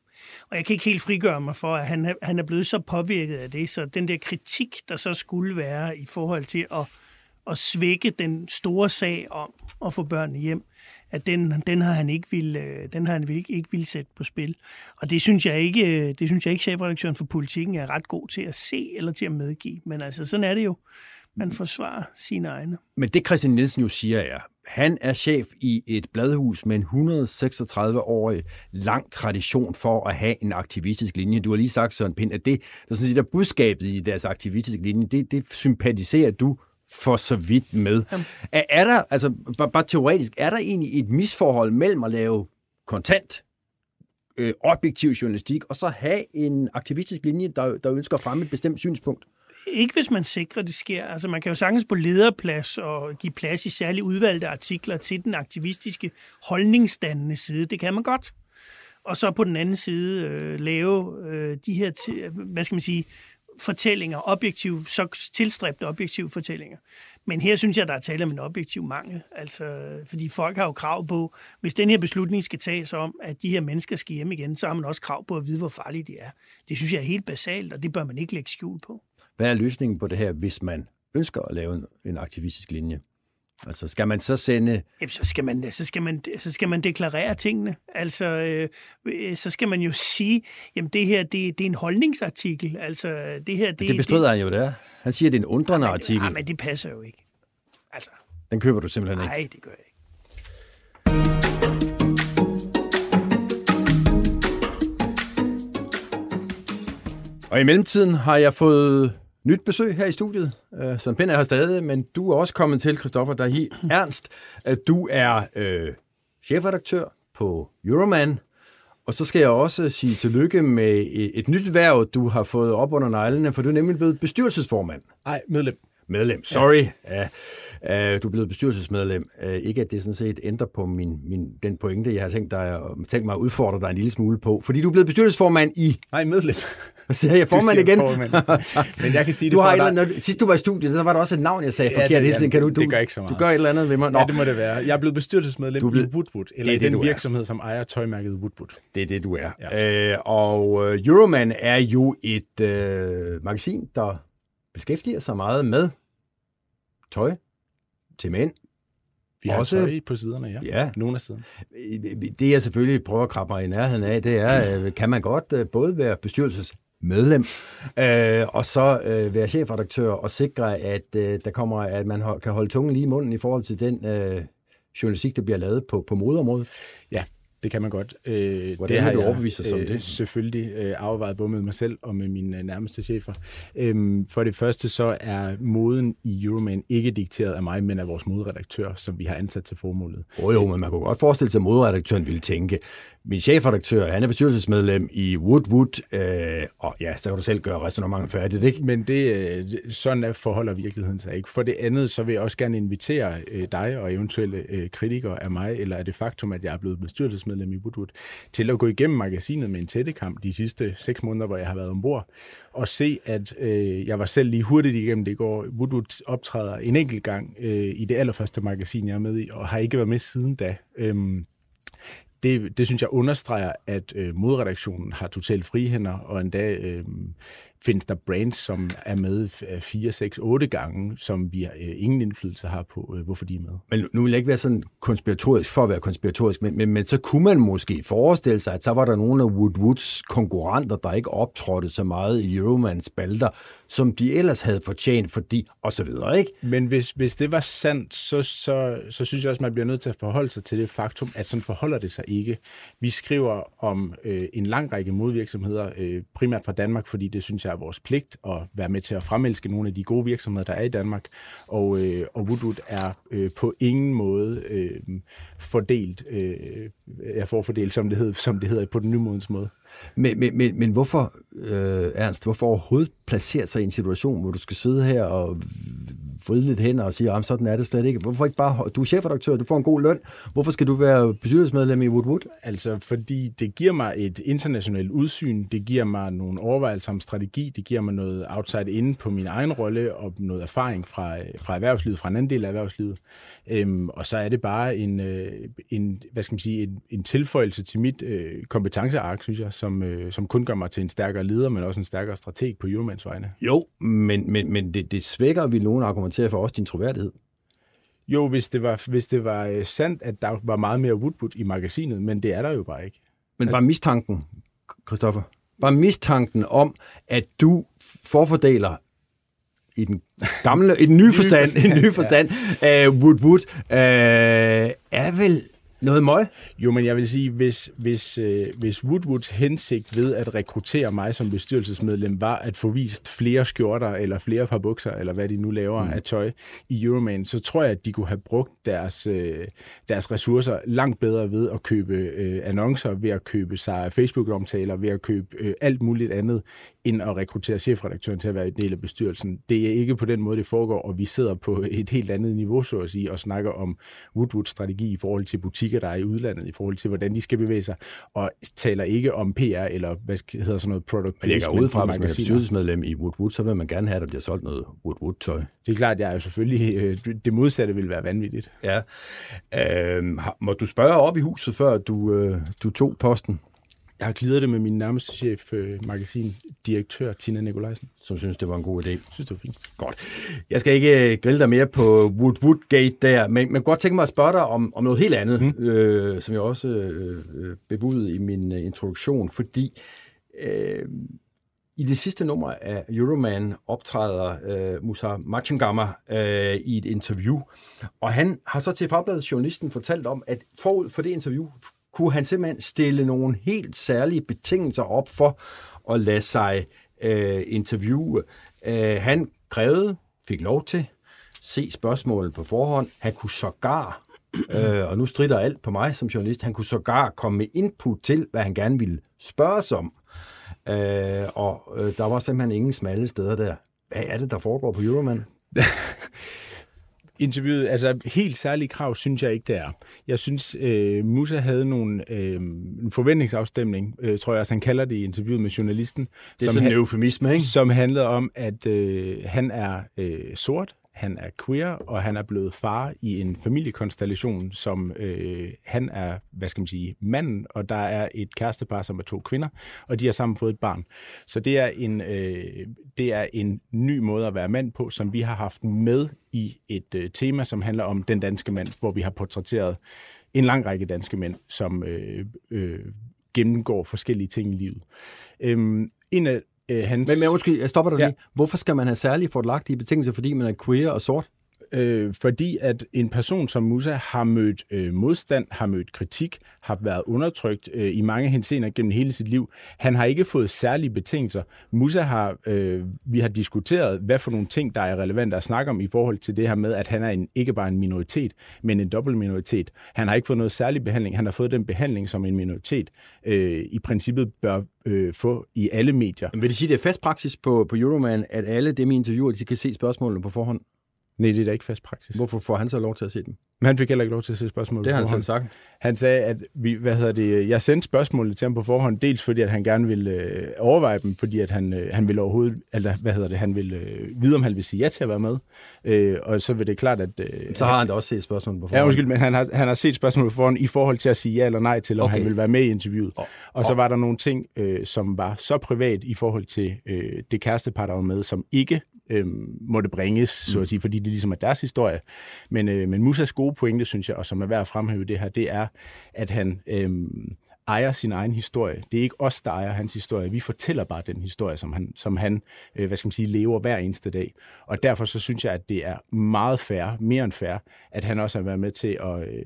Speaker 2: Og jeg kan ikke helt frigøre mig for, at han, han er blevet så påvirket af det, så den der kritik, der så skulle være i forhold til at, at svække den store sag om at få børnene hjem, at den, den har han ikke vil, øh, den har han ikke, ikke vil sætte på spil. Og det synes jeg ikke, øh, det synes jeg ikke chefredaktøren for politikken er ret god til at se eller til at medgive. Men altså, sådan er det jo. Man forsvarer sine egne.
Speaker 1: Men det Christian Nielsen jo siger er, han er chef i et bladhus med en 136-årig lang tradition for at have en aktivistisk linje. Du har lige sagt, Søren Pind, at det, der sådan set er budskabet i deres aktivistiske linje, det, det sympatiserer du for så vidt med. Er, er der, altså bare, bare teoretisk, er der egentlig et misforhold mellem at lave kontant, øh, objektiv journalistik, og så have en aktivistisk linje, der, der ønsker at fremme et bestemt synspunkt?
Speaker 2: Ikke hvis man sikrer, det sker. Altså man kan jo sagtens på lederplads og give plads i særligt udvalgte artikler til den aktivistiske holdningsdannende side. Det kan man godt. Og så på den anden side øh, lave øh, de her, hvad skal man sige, fortællinger, objektiv, så tilstræbte objektive fortællinger. Men her synes jeg, der er tale om en objektiv mangel. Altså, fordi folk har jo krav på, hvis den her beslutning skal tages om, at de her mennesker skal hjem igen, så har man også krav på at vide, hvor farlige de er. Det synes jeg er helt basalt, og det bør man ikke lægge skjul på.
Speaker 1: Hvad er løsningen på det her, hvis man ønsker at lave en, en aktivistisk linje? Altså, skal man så sende...
Speaker 2: Jamen, så skal man, så skal man, så skal man deklarere tingene. Altså, øh, så skal man jo sige, jamen det her, det, det er en holdningsartikel. Altså, det her, det...
Speaker 1: Det bestrider det, han jo, det er. Han siger, det er en undrende
Speaker 2: jamen,
Speaker 1: artikel.
Speaker 2: Nej, men det passer jo ikke. Altså.
Speaker 1: Den køber du simpelthen
Speaker 2: nej,
Speaker 1: ikke?
Speaker 2: Nej, det gør jeg ikke.
Speaker 1: Og i mellemtiden har jeg fået nyt besøg her i studiet. Uh, Søren Pind er her stadig, men du er også kommet til, Christoffer Dahi Ernst. Uh, du er uh, chefredaktør på Euroman, og så skal jeg også sige tillykke med et, et nyt værv, du har fået op under neglene, for du er nemlig blevet bestyrelsesformand.
Speaker 6: Nej, medlem.
Speaker 1: Medlem, sorry. Ja. Uh, uh, du er blevet bestyrelsesmedlem. Uh, ikke at det sådan set ændrer på min, min, den pointe, jeg har tænkt, dig, tænkt mig at udfordre dig en lille smule på. Fordi du er blevet bestyrelsesformand i...
Speaker 6: Nej, medlem.
Speaker 1: Hvad siger jeg? Formand igen?
Speaker 6: Formand. <laughs> Men jeg kan sige
Speaker 1: du
Speaker 6: det
Speaker 1: har
Speaker 6: for
Speaker 1: et eller andet, sidst du var i studiet, så var der også et navn, jeg sagde
Speaker 6: Ja,
Speaker 1: forkert
Speaker 6: det-
Speaker 1: hele tiden. Kan du, du,
Speaker 6: det gør ikke så meget.
Speaker 1: Du gør et eller andet ved mig. Nå,
Speaker 6: Ja, det må det være. Jeg er blevet bestyrelsesmedlem
Speaker 1: Du blevet-
Speaker 6: i Woodwood, eller
Speaker 1: Det
Speaker 6: i
Speaker 1: det,
Speaker 6: den
Speaker 1: du er.
Speaker 6: virksomhed, som ejer tøjmærket Woodwood.
Speaker 1: det er det, du er.
Speaker 6: Ja.
Speaker 1: Øh, og Euroman er jo et øh, magasin, der beskæftiger sig meget med tøj til mænd.
Speaker 6: Vi har
Speaker 1: Også-
Speaker 6: tøj på siderne, ja.
Speaker 1: Ja.
Speaker 6: Nogle af siderne.
Speaker 1: Det jeg selvfølgelig prøver at krabbe mig i nærheden af, det er, øh, kan man godt øh, både være bestyrelsesmedlem øh, og så øh, være chefredaktør og sikre, at øh, der kommer, at man ho- kan holde tungen lige i munden i forhold til den øh, journalistik, der bliver lavet på, på modeområdet.
Speaker 6: Ja, det kan man godt. Øh,
Speaker 1: Hvordan
Speaker 6: det har
Speaker 1: du
Speaker 6: jeg,
Speaker 1: overbevise os om
Speaker 6: øh,
Speaker 1: det?
Speaker 6: Selvfølgelig øh, afvejet både med mig selv og med mine øh, nærmeste chefer. Øhm, for det første så er moden i Euroman ikke dikteret af mig, men af vores moderedaktør, som vi har ansat til formålet.
Speaker 1: Jo, jo, men man kunne godt forestille sig, at moderedaktøren ville tænke, min chefredaktør, han er bestyrelsesmedlem i Woodwood, øh, og ja, så kan du selv gøre resonemanget færdigt, ikke?
Speaker 6: Men det, øh, sådan er forholder virkeligheden sig ikke. For det andet, så vil jeg også gerne invitere øh, dig og eventuelle øh, kritikere af mig, eller af det faktum, at jeg er blevet bestyrelsesmedlem i Woodwood, til at gå igennem magasinet med en tættekamp de sidste seks måneder, hvor jeg har været ombord, og se, at øh, jeg var selv lige hurtigt igennem det i går. Woodwood optræder en enkelt gang øh, i det allerførste magasin, jeg er med i, og har ikke været med siden da. Øhm, det, det synes jeg understreger, at øh, modredaktionen har totalt frihænder, og endda øh, findes der brands, som er med 4, 6, 8 gange, som vi øh, ingen indflydelse har på, øh, hvorfor de er med.
Speaker 1: Men nu vil jeg ikke være sådan konspiratorisk for at være konspiratorisk, men, men, men så kunne man måske forestille sig, at så var der nogle af Woodwoods konkurrenter, der ikke optrådte så meget i Euromans spalter, som de ellers havde fortjent, fordi, og så videre, ikke?
Speaker 6: Men hvis, hvis det var sandt, så, så, så synes jeg også, man bliver nødt til at forholde sig til det faktum, at sådan forholder det sig ikke. Vi skriver om øh, en lang række modvirksomheder, øh, primært fra Danmark, fordi det synes jeg er vores pligt at være med til at fremelske nogle af de gode virksomheder, der er i Danmark. Og, øh, og Woodwood er øh, på ingen måde øh, fordelt, øh, jeg forfordelt, som det, hed, som det hedder på den nymodens måde.
Speaker 1: Men, men, men, men hvorfor, øh, Ernst, hvorfor overhovedet placere sig i en situation, hvor du skal sidde her og vride lidt hen og sige, at sådan er det slet ikke. Hvorfor ikke bare, du er chefredaktør, du får en god løn. Hvorfor skal du være bestyrelsesmedlem i Woodwood?
Speaker 6: Altså, fordi det giver mig et internationalt udsyn, det giver mig nogle overvejelser om strategi, det giver mig noget outside inde på min egen rolle og noget erfaring fra, fra erhvervslivet, fra en anden del af erhvervslivet. Øhm, og så er det bare en, øh, en, hvad skal man sige, en, en tilføjelse til mit øh, kompetenceark, synes jeg, som, øh, som kun gør mig til en stærkere leder, men også en stærkere strateg på Euromans vegne.
Speaker 1: Jo, men, men, men det, det svækker, vi nogen argumenterer for også din troværdighed.
Speaker 6: Jo, hvis det var, hvis det var øh, sandt, at der var meget mere Woodwood i magasinet, men det er der jo bare ikke.
Speaker 1: Men altså, bare mistanken, Christoffer, bare mistanken om, at du forfordeler i den gamle, i den nye <laughs> forstand, i den nye forstand, ja. uh, Woodwood, uh, er vel noget møg?
Speaker 6: Jo, men jeg vil sige, hvis, hvis, øh, hvis Woodwoods hensigt ved at rekruttere mig som bestyrelsesmedlem var at få vist flere skjorter eller flere par bukser, eller hvad de nu laver mm. af tøj i Euroman, så tror jeg, at de kunne have brugt deres, øh, deres ressourcer langt bedre ved at købe øh, annoncer, ved at købe sig Facebook-omtaler, ved at købe øh, alt muligt andet, end at rekruttere chefredaktøren til at være en del af bestyrelsen. Det er ikke på den måde, det foregår, og vi sidder på et helt andet niveau, så at sige, og snakker om Woodwoods strategi i forhold til butikker, der er i udlandet, i forhold til, hvordan de skal bevæge sig, og taler ikke om PR eller hvad hedder sådan noget product
Speaker 1: placement. Men jeg går ud fra, hvis man er bestyrelsesmedlem i Woodwood, så vil man gerne have, at der bliver solgt noget Woodwood-tøj.
Speaker 6: Det er klart, jeg er jo selvfølgelig, øh, det modsatte vil være vanvittigt.
Speaker 1: Ja. Øh, må du spørge op i huset, før du, øh, du tog posten?
Speaker 6: Jeg har glidet det med min nærmeste chef, øh, magasindirektør Tina Nikolajsen.
Speaker 1: Som synes, det var en god idé.
Speaker 6: Synes, det var fint.
Speaker 1: Godt. Jeg skal ikke øh, grille dig mere på Wood Gate der, men jeg godt tænke mig at spørge dig om, om noget helt andet, mm. øh, som jeg også øh, øh bebudede i min øh, introduktion, fordi øh, i det sidste nummer af Euroman optræder øh, Musa Machengama øh, i et interview, og han har så til Fagbladet Journalisten fortalt om, at forud for det interview kunne han simpelthen stille nogle helt særlige betingelser op for at lade sig øh, interviewe. Øh, han krævede, fik lov til, se spørgsmålet på forhånd. Han kunne sågar, øh, og nu strider alt på mig som journalist, han kunne sågar komme med input til, hvad han gerne ville spørges om. Øh, og øh, der var simpelthen ingen smalle steder der. Hvad er det, der foregår på Euroman? <laughs>
Speaker 6: interviewet, altså helt særlige krav, synes jeg ikke, det er. Jeg synes, øh, Musa havde nogle, øh, en forventningsafstemning, øh, tror jeg, altså han kalder det i interviewet med journalisten.
Speaker 1: Det er sådan en eufemisme, ikke?
Speaker 6: Som handlede om, at øh, han er øh, sort, han er queer, og han er blevet far i en familiekonstellation, som øh, han er, hvad skal man sige, manden, og der er et kærestepar, som er to kvinder, og de har sammen fået et barn. Så det er en, øh, det er en ny måde at være mand på, som vi har haft med i et øh, tema, som handler om den danske mand, hvor vi har portrætteret en lang række danske mænd, som øh, øh, gennemgår forskellige ting i livet. Øhm, en af
Speaker 1: øh, hans... Men, men undskyld, jeg stopper dig ja. lige. Hvorfor skal man have særlige fordelagtige betingelser, fordi man er queer og sort?
Speaker 6: Øh, fordi at en person som Musa har mødt øh, modstand, har mødt kritik, har været undertrykt øh, i mange henseender gennem hele sit liv. Han har ikke fået særlige betingelser. Musa har, øh, vi har diskuteret, hvad for nogle ting, der er relevante at snakke om i forhold til det her med, at han er en, ikke bare en minoritet, men en dobbelt minoritet. Han har ikke fået noget særlig behandling. Han har fået den behandling, som en minoritet øh, i princippet bør øh, få i alle medier.
Speaker 1: Men vil det sige, at det er fast praksis på, på Euroman, at alle dem, I interviewer, de kan se spørgsmålene på forhånd?
Speaker 6: Nej, det er da ikke fast praksis.
Speaker 1: Hvorfor får han så lov til at se dem?
Speaker 6: Men han fik heller ikke lov til at se spørgsmålet
Speaker 1: Det har han selv sagt.
Speaker 6: Han sagde, at vi, hvad hedder det, jeg sendte spørgsmålet til ham på forhånd, dels fordi, at han gerne ville øh, overveje dem, fordi at han, øh, han ville overhovedet, eller hvad hedder det, han ville øh, vide, om han ville sige ja til at være med. Øh, og så vil det klart, at... Øh,
Speaker 1: så har han da også set spørgsmålet på
Speaker 6: forhånd. Ja, undskyld, men han har, han har set spørgsmålet på forhånd i forhold til at sige ja eller nej til, om okay. han ville være med i interviewet. Og, og så var der nogle ting, øh, som var så privat i forhold til øh, det kærestepar, der var med, som ikke øh, måtte bringes, så at mm. sige, fordi det ligesom er deres historie. Men, øh, men Musas gode pointe, synes jeg, og som er værd at fremhæve det her, det er, at han øh, ejer sin egen historie. Det er ikke os, der ejer hans historie. Vi fortæller bare den historie, som han, som han øh, hvad skal man sige, lever hver eneste dag. Og derfor så synes jeg, at det er meget fair, mere end fair, at han også har været med til at, øh,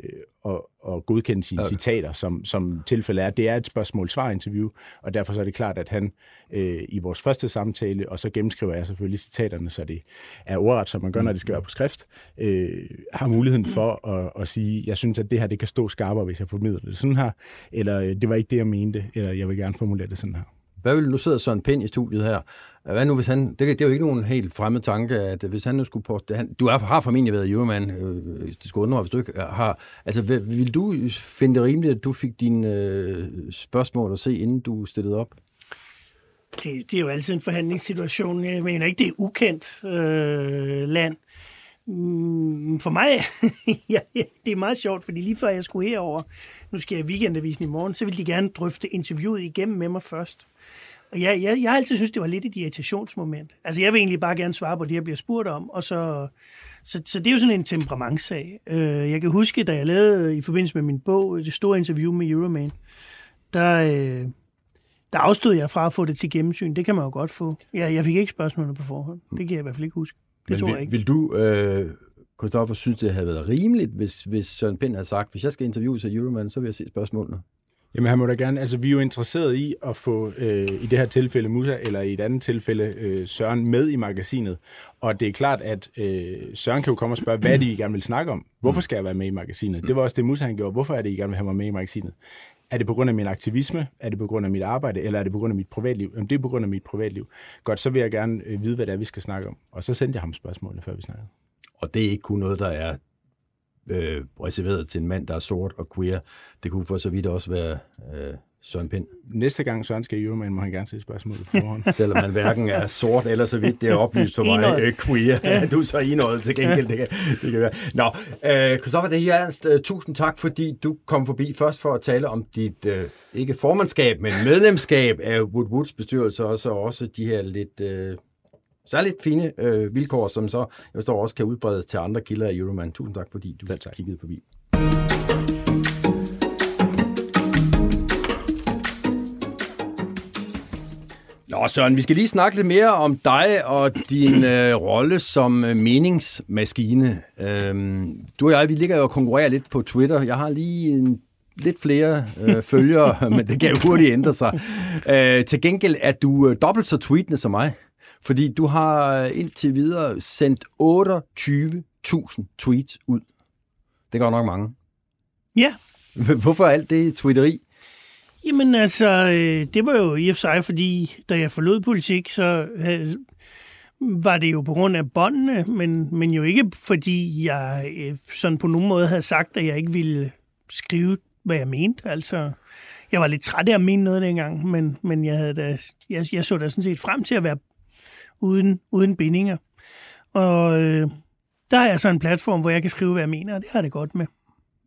Speaker 6: at, at godkende sine okay. citater, som, som tilfælde er. Det er et spørgsmål-svar-interview, og derfor så er det klart, at han øh, i vores første samtale, og så gennemskriver jeg selvfølgelig citaterne, så det er ordret, som man gør, når det skal være på skrift, øh, har muligheden for at, at sige, jeg synes, at det her det kan stå skarpere, hvis jeg formidler det sådan her, eller det var ikke det, jeg mente, eller jeg vil gerne formulere det sådan her
Speaker 1: hvad vil nu sidder Søren Pind i studiet her? Hvad nu hvis han, det, det er jo ikke nogen helt fremmed tanke, at hvis han nu skulle på, han, du er, har formentlig været Euroman, øh, det skulle undre hvis du ikke har, altså vil, vil du finde det rimeligt, at du fik dine øh, spørgsmål at se, inden du stillede op?
Speaker 2: Det, det er jo altid en forhandlingssituation. Jeg mener ikke, det er ukendt øh, land. Mm, for mig, <laughs> ja, det er meget sjovt, fordi lige før jeg skulle herover, nu skal jeg i weekendavisen i morgen, så ville de gerne drøfte interviewet igennem med mig først. Og jeg, jeg, jeg har altid synes det var lidt et irritationsmoment. Altså, jeg vil egentlig bare gerne svare på det, jeg bliver spurgt om, og så, så, så det er jo sådan en temperamentssag. Øh, jeg kan huske, da jeg lavede i forbindelse med min bog, det store interview med Euroman, der, øh, der afstod jeg fra at få det til gennemsyn. Det kan man jo godt få. Jeg, jeg fik ikke spørgsmålene på forhånd. Det kan jeg i hvert fald ikke huske. Det
Speaker 1: Men
Speaker 2: tror
Speaker 1: vil,
Speaker 2: jeg ikke.
Speaker 1: vil du, øh, Christoffer, synes det havde været rimeligt, hvis, hvis Søren Pind havde sagt, hvis jeg skal interviewe sig Euroman, så vil jeg se spørgsmålene?
Speaker 6: Jamen han må da gerne, altså vi er jo interesseret i at få, øh, i det her tilfælde Musa, eller i et andet tilfælde øh, Søren med i magasinet. Og det er klart, at øh, Søren kan jo komme og spørge, hvad er det, I gerne vil snakke om? Hvorfor skal jeg være med i magasinet? Det var også det, Musa han gjorde. Hvorfor er det, I gerne vil have mig med i magasinet? Er det på grund af min aktivisme? Er det på grund af mit arbejde? Eller er det på grund af mit privatliv? Jamen, det er på grund af mit privatliv. Godt, så vil jeg gerne øh, vide, hvad det er, vi skal snakke om. Og så sendte jeg ham spørgsmålene, før vi snakkede.
Speaker 1: Og det er ikke kun noget, der er øh, reserveret til en mand, der er sort og queer. Det kunne for så vidt også være øh, Søren Pind,
Speaker 6: Næste gang Søren skal i Euroman, må han gerne se spørgsmålet på forhånd. <laughs>
Speaker 1: selvom han hverken er sort eller så vidt det er oplyst for mig, øh, queer. Ja. <laughs> Du er så enøjet til gengæld, det kan, det kan være. Nå, øh, Christoffer, det er Ernst, øh, tusind tak, fordi du kom forbi først for at tale om dit, øh, ikke formandskab, men medlemskab af Wood Woods bestyrelse, og så også de her lidt... Øh, særligt fine øh, vilkår, som så jeg forstår også kan udbredes til andre kilder af Euroman. Tusind tak, fordi du
Speaker 6: Selv tak.
Speaker 1: kiggede forbi. Nå Søren, vi skal lige snakke lidt mere om dig og din <clears throat> øh, rolle som øh, meningsmaskine. Øhm, du og jeg, vi ligger jo og konkurrerer lidt på Twitter. Jeg har lige en, lidt flere øh, <laughs> følgere, men det kan jo hurtigt ændre sig. Øh, til gengæld er du øh, dobbelt så tweetende som mig, fordi du har øh, indtil videre sendt 28.000 tweets ud. Det går nok mange.
Speaker 2: Ja,
Speaker 1: Hvorfor alt det tweeteri?
Speaker 2: Jamen altså, øh, det var jo i og for sig, fordi da jeg forlod politik, så øh, var det jo på grund af båndene, men, men jo ikke fordi jeg øh, sådan på nogen måde havde sagt, at jeg ikke ville skrive, hvad jeg mente. Altså, jeg var lidt træt af at mene noget dengang, men, men jeg, havde da, jeg, jeg så da sådan set frem til at være uden, uden bindinger. Og øh, der er så en platform, hvor jeg kan skrive, hvad jeg mener, og det har jeg det godt med.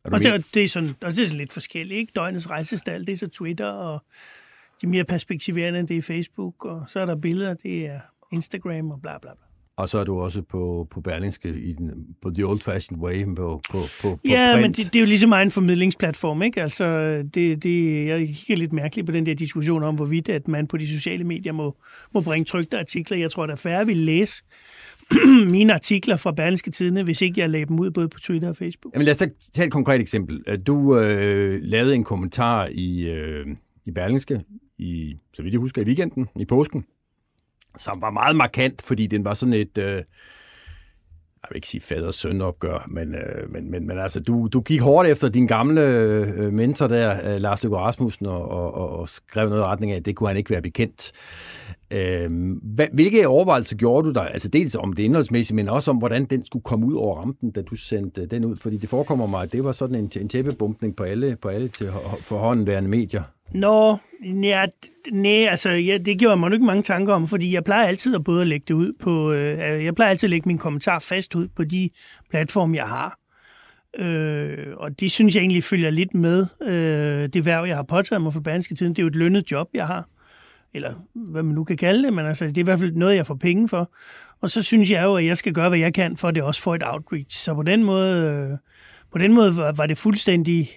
Speaker 1: Er
Speaker 2: Og det, det, er sådan, og det er sådan lidt forskelligt, ikke? Døgnets rejsestal, det er så Twitter, og de er mere perspektiverende, end det er Facebook, og så er der billeder, det er Instagram og bla bla bla.
Speaker 1: Og så er du også på, på Berlingske i den, på The Old Fashioned Way på, på, på, på
Speaker 2: Ja,
Speaker 1: print.
Speaker 2: men det, det er jo ligesom en formidlingsplatform, ikke? Altså, det, det, jeg kigger lidt mærkeligt på den der diskussion om, hvorvidt at man på de sociale medier må, må bringe trygte artikler. Jeg tror, der er færre vil læse <clears throat> mine artikler fra Berlingske Tidene, hvis ikke jeg lagde dem ud både på Twitter og Facebook.
Speaker 1: Jamen lad os tage et konkret eksempel. Øh, du øh, lavede en kommentar i, øh, i Berlingske, i, så vidt jeg husker, i weekenden, i påsken, som var meget markant, fordi den var sådan et, øh, vil ikke sige fader søn opgør, men, øh, men, men, men altså, du, du gik hårdt efter din gamle øh, mentor der, øh, Lars Løkke Rasmussen, og, og, og, og skrev noget i retning af, at det kunne han ikke være bekendt. Øh, hvad, hvilke overvejelser gjorde du dig? Altså dels om det indholdsmæssige, men også om, hvordan den skulle komme ud over rampen, da du sendte øh, den ud. Fordi det forekommer mig, at det var sådan en, en tæppebumpning på alle, på alle til forhåndenværende medier.
Speaker 2: Nå, ja, nej, altså ja, det gjorde mig nu ikke mange tanker om, fordi jeg plejer altid at både lægge det ud på, øh, jeg plejer altid at lægge min kommentar fast ud på de platforme, jeg har. Øh, og det synes jeg egentlig følger lidt med øh, det værv, jeg har påtaget mig for Berlingske Tiden. Det er jo et lønnet job, jeg har. Eller hvad man nu kan kalde det, men altså, det er i hvert fald noget, jeg får penge for. Og så synes jeg jo, at jeg skal gøre, hvad jeg kan, for at det også får et outreach. Så på den måde, øh, på den måde var, var det fuldstændig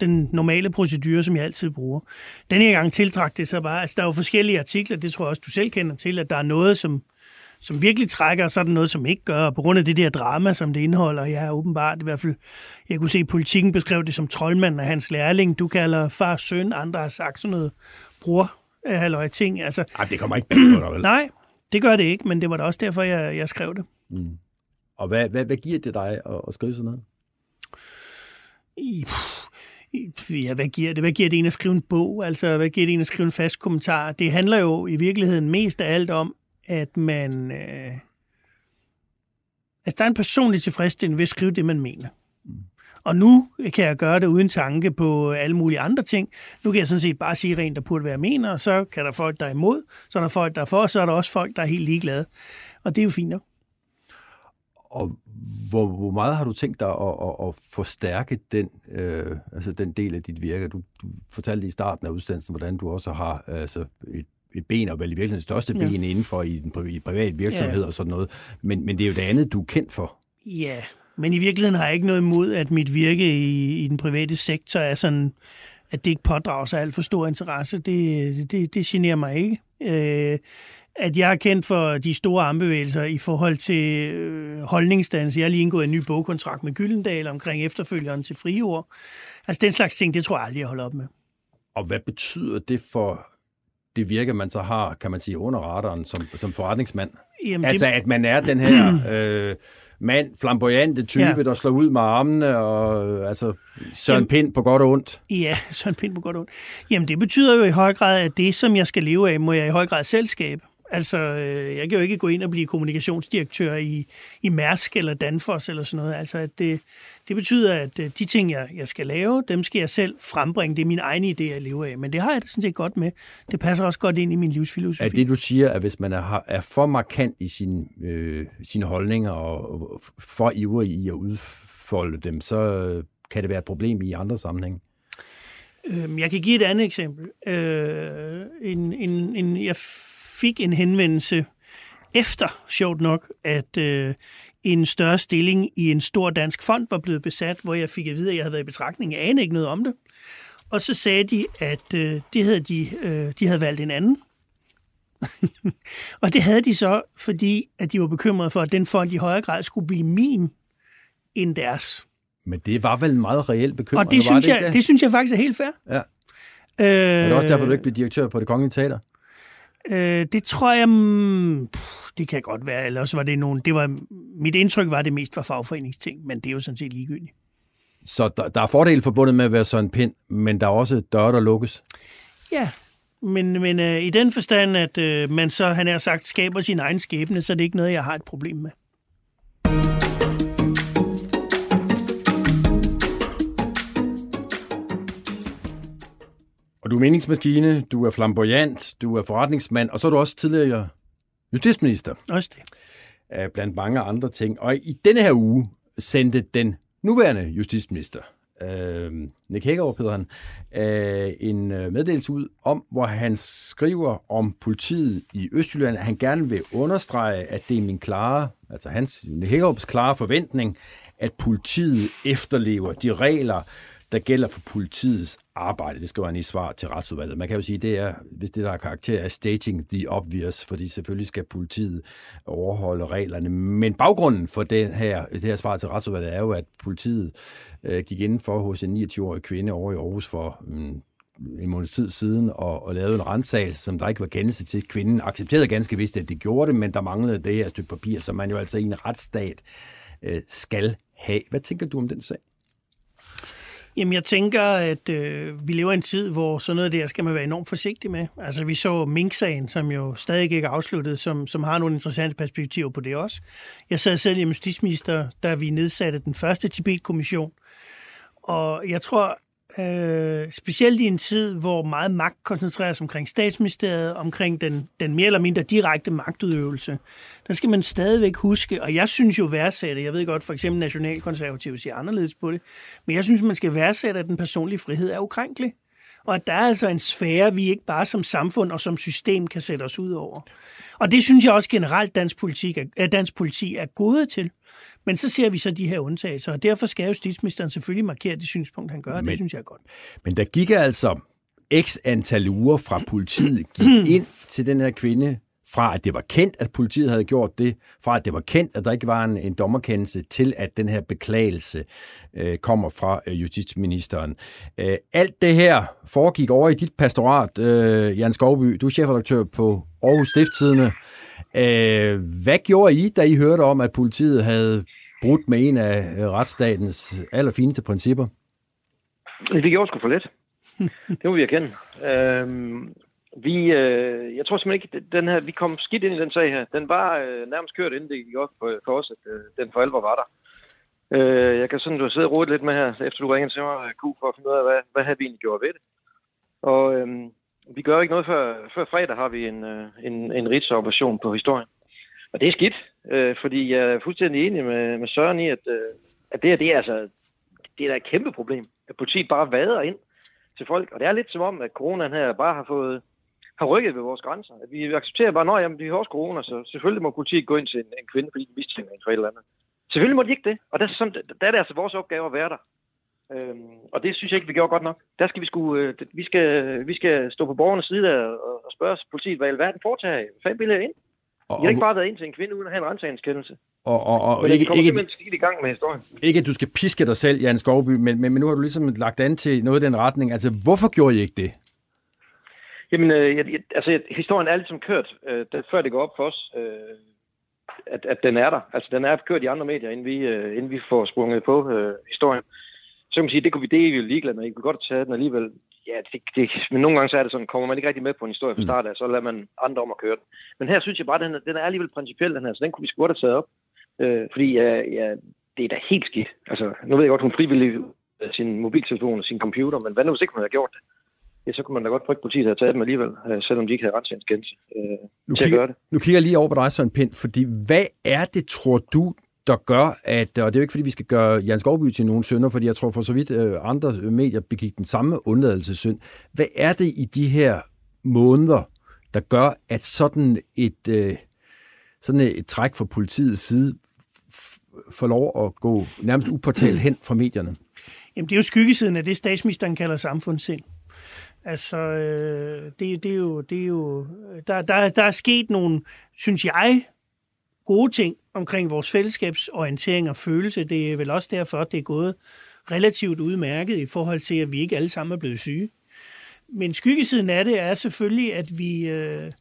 Speaker 2: den normale procedure, som jeg altid bruger. Den her gang tiltrak det så bare, altså der er jo forskellige artikler, det tror jeg også, du selv kender til, at der er noget, som, som virkelig trækker, og så er der noget, som ikke gør, og på grund af det der drama, som det indeholder, jeg er åbenbart i hvert fald, jeg kunne se, at politikken beskrev det som troldmanden af hans lærling, du kalder far søn, andre har sagt sådan noget bror, halløj ting, altså,
Speaker 1: Ej, det kommer ikke bag på dig, vel? <clears throat>
Speaker 2: nej, det gør det ikke, men det var da også derfor, jeg, jeg skrev det.
Speaker 1: Og hvad, hvad, hvad giver det dig at, at skrive sådan noget?
Speaker 2: I- pff, Ja, hvad giver det? Hvad giver det en at skrive en bog? Altså, hvad giver det en at skrive en fast kommentar? Det handler jo i virkeligheden mest af alt om, at man... Øh, altså, der er en personlig tilfredsstillelse ved at skrive det, man mener. Og nu kan jeg gøre det uden tanke på alle mulige andre ting. Nu kan jeg sådan set bare sige rent, der burde være mener, og så kan der folk, der er imod, så er der folk, der er for, og så er der også folk, der er helt ligeglade. Og det er jo fint nok.
Speaker 1: Og hvor, hvor meget har du tænkt dig at, at, at forstærke den, øh, altså den del af dit virke? Du, du fortalte i starten af udsendelsen, hvordan du også har altså et, et ben, og vel i virkeligheden det største ja. ben inden for i en privat virksomhed ja. og sådan noget. Men, men det er jo det andet, du er kendt for.
Speaker 2: Ja, men i virkeligheden har jeg ikke noget imod, at mit virke i, i den private sektor er sådan, at det ikke pådrager sig alt for stor interesse. Det, det, det generer mig ikke. Øh, at jeg er kendt for de store armbevægelser i forhold til øh, holdningsdannelse. Jeg har lige indgået en ny bogkontrakt med Gyldendal omkring efterfølgeren til friord. Altså den slags ting, det tror jeg aldrig, jeg holder op med.
Speaker 1: Og hvad betyder det for det virke, man så har, kan man sige, under radaren som, som forretningsmand? Jamen, altså, det... at man er den her... Øh, mand, flamboyante type, ja. der slår ud med armene, og altså Søren Jamen, Pind på godt og ondt.
Speaker 2: Ja, <laughs> Søren Pind på godt og ondt. Jamen, det betyder jo i høj grad, at det, som jeg skal leve af, må jeg i høj grad selv skabe. Altså, øh, jeg kan jo ikke gå ind og blive kommunikationsdirektør i, i Mærsk eller Danfoss eller sådan noget. Altså, at det, det betyder, at øh, de ting, jeg, jeg skal lave, dem skal jeg selv frembringe. Det er min egen idé at leve af. Men det har jeg det sådan set godt med. Det passer også godt ind i min livsfilosofi.
Speaker 1: Er det, du siger, at hvis man er, er for markant i sin, øh, sine holdninger og, og for ivrig i at udfolde dem, så kan det være et problem i andre sammenhænge?
Speaker 2: Øhm, jeg kan give et andet eksempel. Øh, en, en, en, jeg fik en henvendelse efter, sjovt nok, at øh, en større stilling i en stor dansk fond var blevet besat, hvor jeg fik at vide, at jeg havde været i betragtning. Jeg anede ikke noget om det. Og så sagde de, at øh, det havde de, øh, de havde valgt en anden. <laughs> og det havde de så, fordi at de var bekymrede for, at den fond i højere grad skulle blive min end deres.
Speaker 1: Men det var vel en meget reelt bekymring,
Speaker 2: Og det, synes, det, jeg, det synes jeg faktisk er helt fair.
Speaker 1: Ja. Øh, er det også derfor, du ikke blev direktør på det kongelige teater?
Speaker 2: Øh, det tror jeg, mm, det kan godt være, ellers var det nogen, det var, mit indtryk var det mest for fagforeningsting, men det er jo sådan set ligegyldigt.
Speaker 1: Så der, der er fordele forbundet med at være sådan en pind, men der er også døre, der lukkes?
Speaker 2: Ja, men, men øh, i den forstand, at øh, man så, han har sagt, skaber sin egen skæbne, så er det ikke noget, jeg har et problem med.
Speaker 1: Og du er meningsmaskine, du er flamboyant, du er forretningsmand, og så er du også tidligere justitsminister.
Speaker 2: Også det.
Speaker 1: Blandt mange andre ting. Og i denne her uge sendte den nuværende justitsminister, øh, Nick Hækkerup hedder han, øh, en øh, meddelelse ud om, hvor han skriver om politiet i Østjylland, at han gerne vil understrege, at det er min klare, altså hans, Nick Hækkerups klare forventning, at politiet efterlever de regler, der gælder for politiets arbejde. Det skal være i svar til retsudvalget. Man kan jo sige, det er, hvis det der er karakter er stating the obvious, fordi selvfølgelig skal politiet overholde reglerne. Men baggrunden for den her, det her svar til retsudvalget er jo, at politiet øh, gik inden for hos en 29-årig kvinde over i Aarhus for mm, en måneds tid siden og, og lavede en rensagelse, som der ikke var kendelse til. Kvinden accepterede ganske vist, at det gjorde det, men der manglede det her stykke papir, som man jo altså i en retsstat øh, skal have. Hvad tænker du om den sag?
Speaker 2: Jamen, jeg tænker, at øh, vi lever i en tid, hvor sådan noget der skal man være enormt forsigtig med. Altså, vi så Mink-sagen, som jo stadig ikke er afsluttet, som, som har nogle interessante perspektiver på det også. Jeg sad selv i justitsminister, da vi nedsatte den første Tibet-kommission, og jeg tror, Øh, specielt i en tid, hvor meget magt koncentreres omkring statsministeriet, omkring den, den mere eller mindre direkte magtudøvelse. Der skal man stadigvæk huske, og jeg synes jo værdsætte, jeg ved godt, for eksempel nationalkonservative siger anderledes på det, men jeg synes, man skal værdsætte, at den personlige frihed er ukrænkelig. Og at der er altså en sfære, vi ikke bare som samfund og som system kan sætte os ud over. Og det synes jeg også generelt, dansk, politik er, dansk politi er gode til. Men så ser vi så de her undtagelser, og derfor skal justitsministeren selvfølgelig markere det synspunkt, han gør. Men, det synes jeg er godt.
Speaker 1: Men der gik altså x antal uger fra politiet gik <clears throat> ind til den her kvinde, fra at det var kendt, at politiet havde gjort det, fra at det var kendt, at der ikke var en, en dommerkendelse, til at den her beklagelse øh, kommer fra øh, justitsministeren. Øh, alt det her foregik over i dit pastorat, øh, Jan Skovby. Du er chefredaktør på Aarhus Stiftstidende. Øh, hvad gjorde I, da I hørte om, at politiet havde brudt med en af øh, retsstatens allerfineste principper?
Speaker 7: Vi gjorde sgu for lidt. det må vi erkende. Øhm, vi, øh, jeg tror simpelthen ikke, den her, vi kom skidt ind i den sag her. Den var øh, nærmest kørt, inden det gik op for, for os, at øh, den for alvor var der. Øh, jeg kan sådan, du har siddet og lidt med her, efter du ringede til mig, øh, Q, for at finde ud af, hvad, hvad har vi egentlig gjort ved det. Og øh, vi gør ikke noget før, før fredag, har vi en, øh, en, en rigsoperation på historien. Og det er skidt, øh, fordi jeg er fuldstændig enig med, med Søren i, at, øh, at det, her, det er altså det er da et kæmpe problem, at politiet bare vader ind til folk. Og det er lidt som om, at coronaen her bare har fået har rykket ved vores grænser. At vi accepterer bare, at vi har også corona, så selvfølgelig må politiet gå ind til en, en kvinde, fordi de mistænker en for et eller andet. Selvfølgelig må de ikke det, og der, sådan, der er det altså vores opgave at være der. Øhm, og det synes jeg ikke, vi gjorde godt nok. Der skal vi, sku, øh, vi, skal, vi skal stå på borgernes side og, og spørge politiet, hvad i alverden foretager I? Hvad vil ind? Og, I har ikke bare været ind til en kvinde uden at have en rensagningskendelse.
Speaker 1: Og, og, og, og
Speaker 7: ikke, ikke, i gang med historien.
Speaker 1: Ikke, at du skal piske dig selv, Jan Skovby, men, men, men nu har du ligesom lagt an til noget i den retning. Altså, hvorfor gjorde I ikke det?
Speaker 7: Jamen, øh, jeg, altså, historien er ligesom kørt, øh, det, før det går op for os, øh, at, at den er der. Altså, den er kørt i andre medier, inden vi, øh, inden vi får sprunget på øh, historien. Så kan man sige, det kunne vi det er vi ligeglade med. I kunne godt tage den alligevel. Ja, det, det, men nogle gange så er det sådan, kommer man ikke rigtig med på en historie fra mm. start af, så lader man andre om at køre den. Men her synes jeg bare, den, den er alligevel principiel, den her, så den kunne vi sgu godt have taget op. Øh, fordi ja, ja, det er da helt skidt. Altså, nu ved jeg godt, hun frivillig sin mobiltelefon og sin computer, men hvad nu hvis ikke hun havde gjort det? Ja, så kunne man da godt frygte, at politiet havde taget dem alligevel, øh, selvom de ikke havde retshjælpsgældelse øh,
Speaker 1: nu til kigger, at gøre det. Nu kigger jeg lige over på dig, Søren Pind, fordi hvad er det, tror du, der gør, at, og det er jo ikke, fordi vi skal gøre Jens Skovby til nogen sønder, fordi jeg tror for så vidt øh, andre medier begik den samme undladelsessynd. Hvad er det i de her måneder, der gør, at sådan et, øh, sådan et træk fra politiets side får lov at gå nærmest upåtalt hen fra medierne?
Speaker 2: Jamen, det er jo skyggesiden af det, statsministeren kalder samfundssind. Altså, øh, det, det, er jo, det er jo, der, der, der er sket nogle, synes jeg, gode ting omkring vores fællesskabsorientering og følelse. Det er vel også derfor, at det er gået relativt udmærket i forhold til, at vi ikke alle sammen er blevet syge. Men skyggesiden af det er selvfølgelig, at vi øh,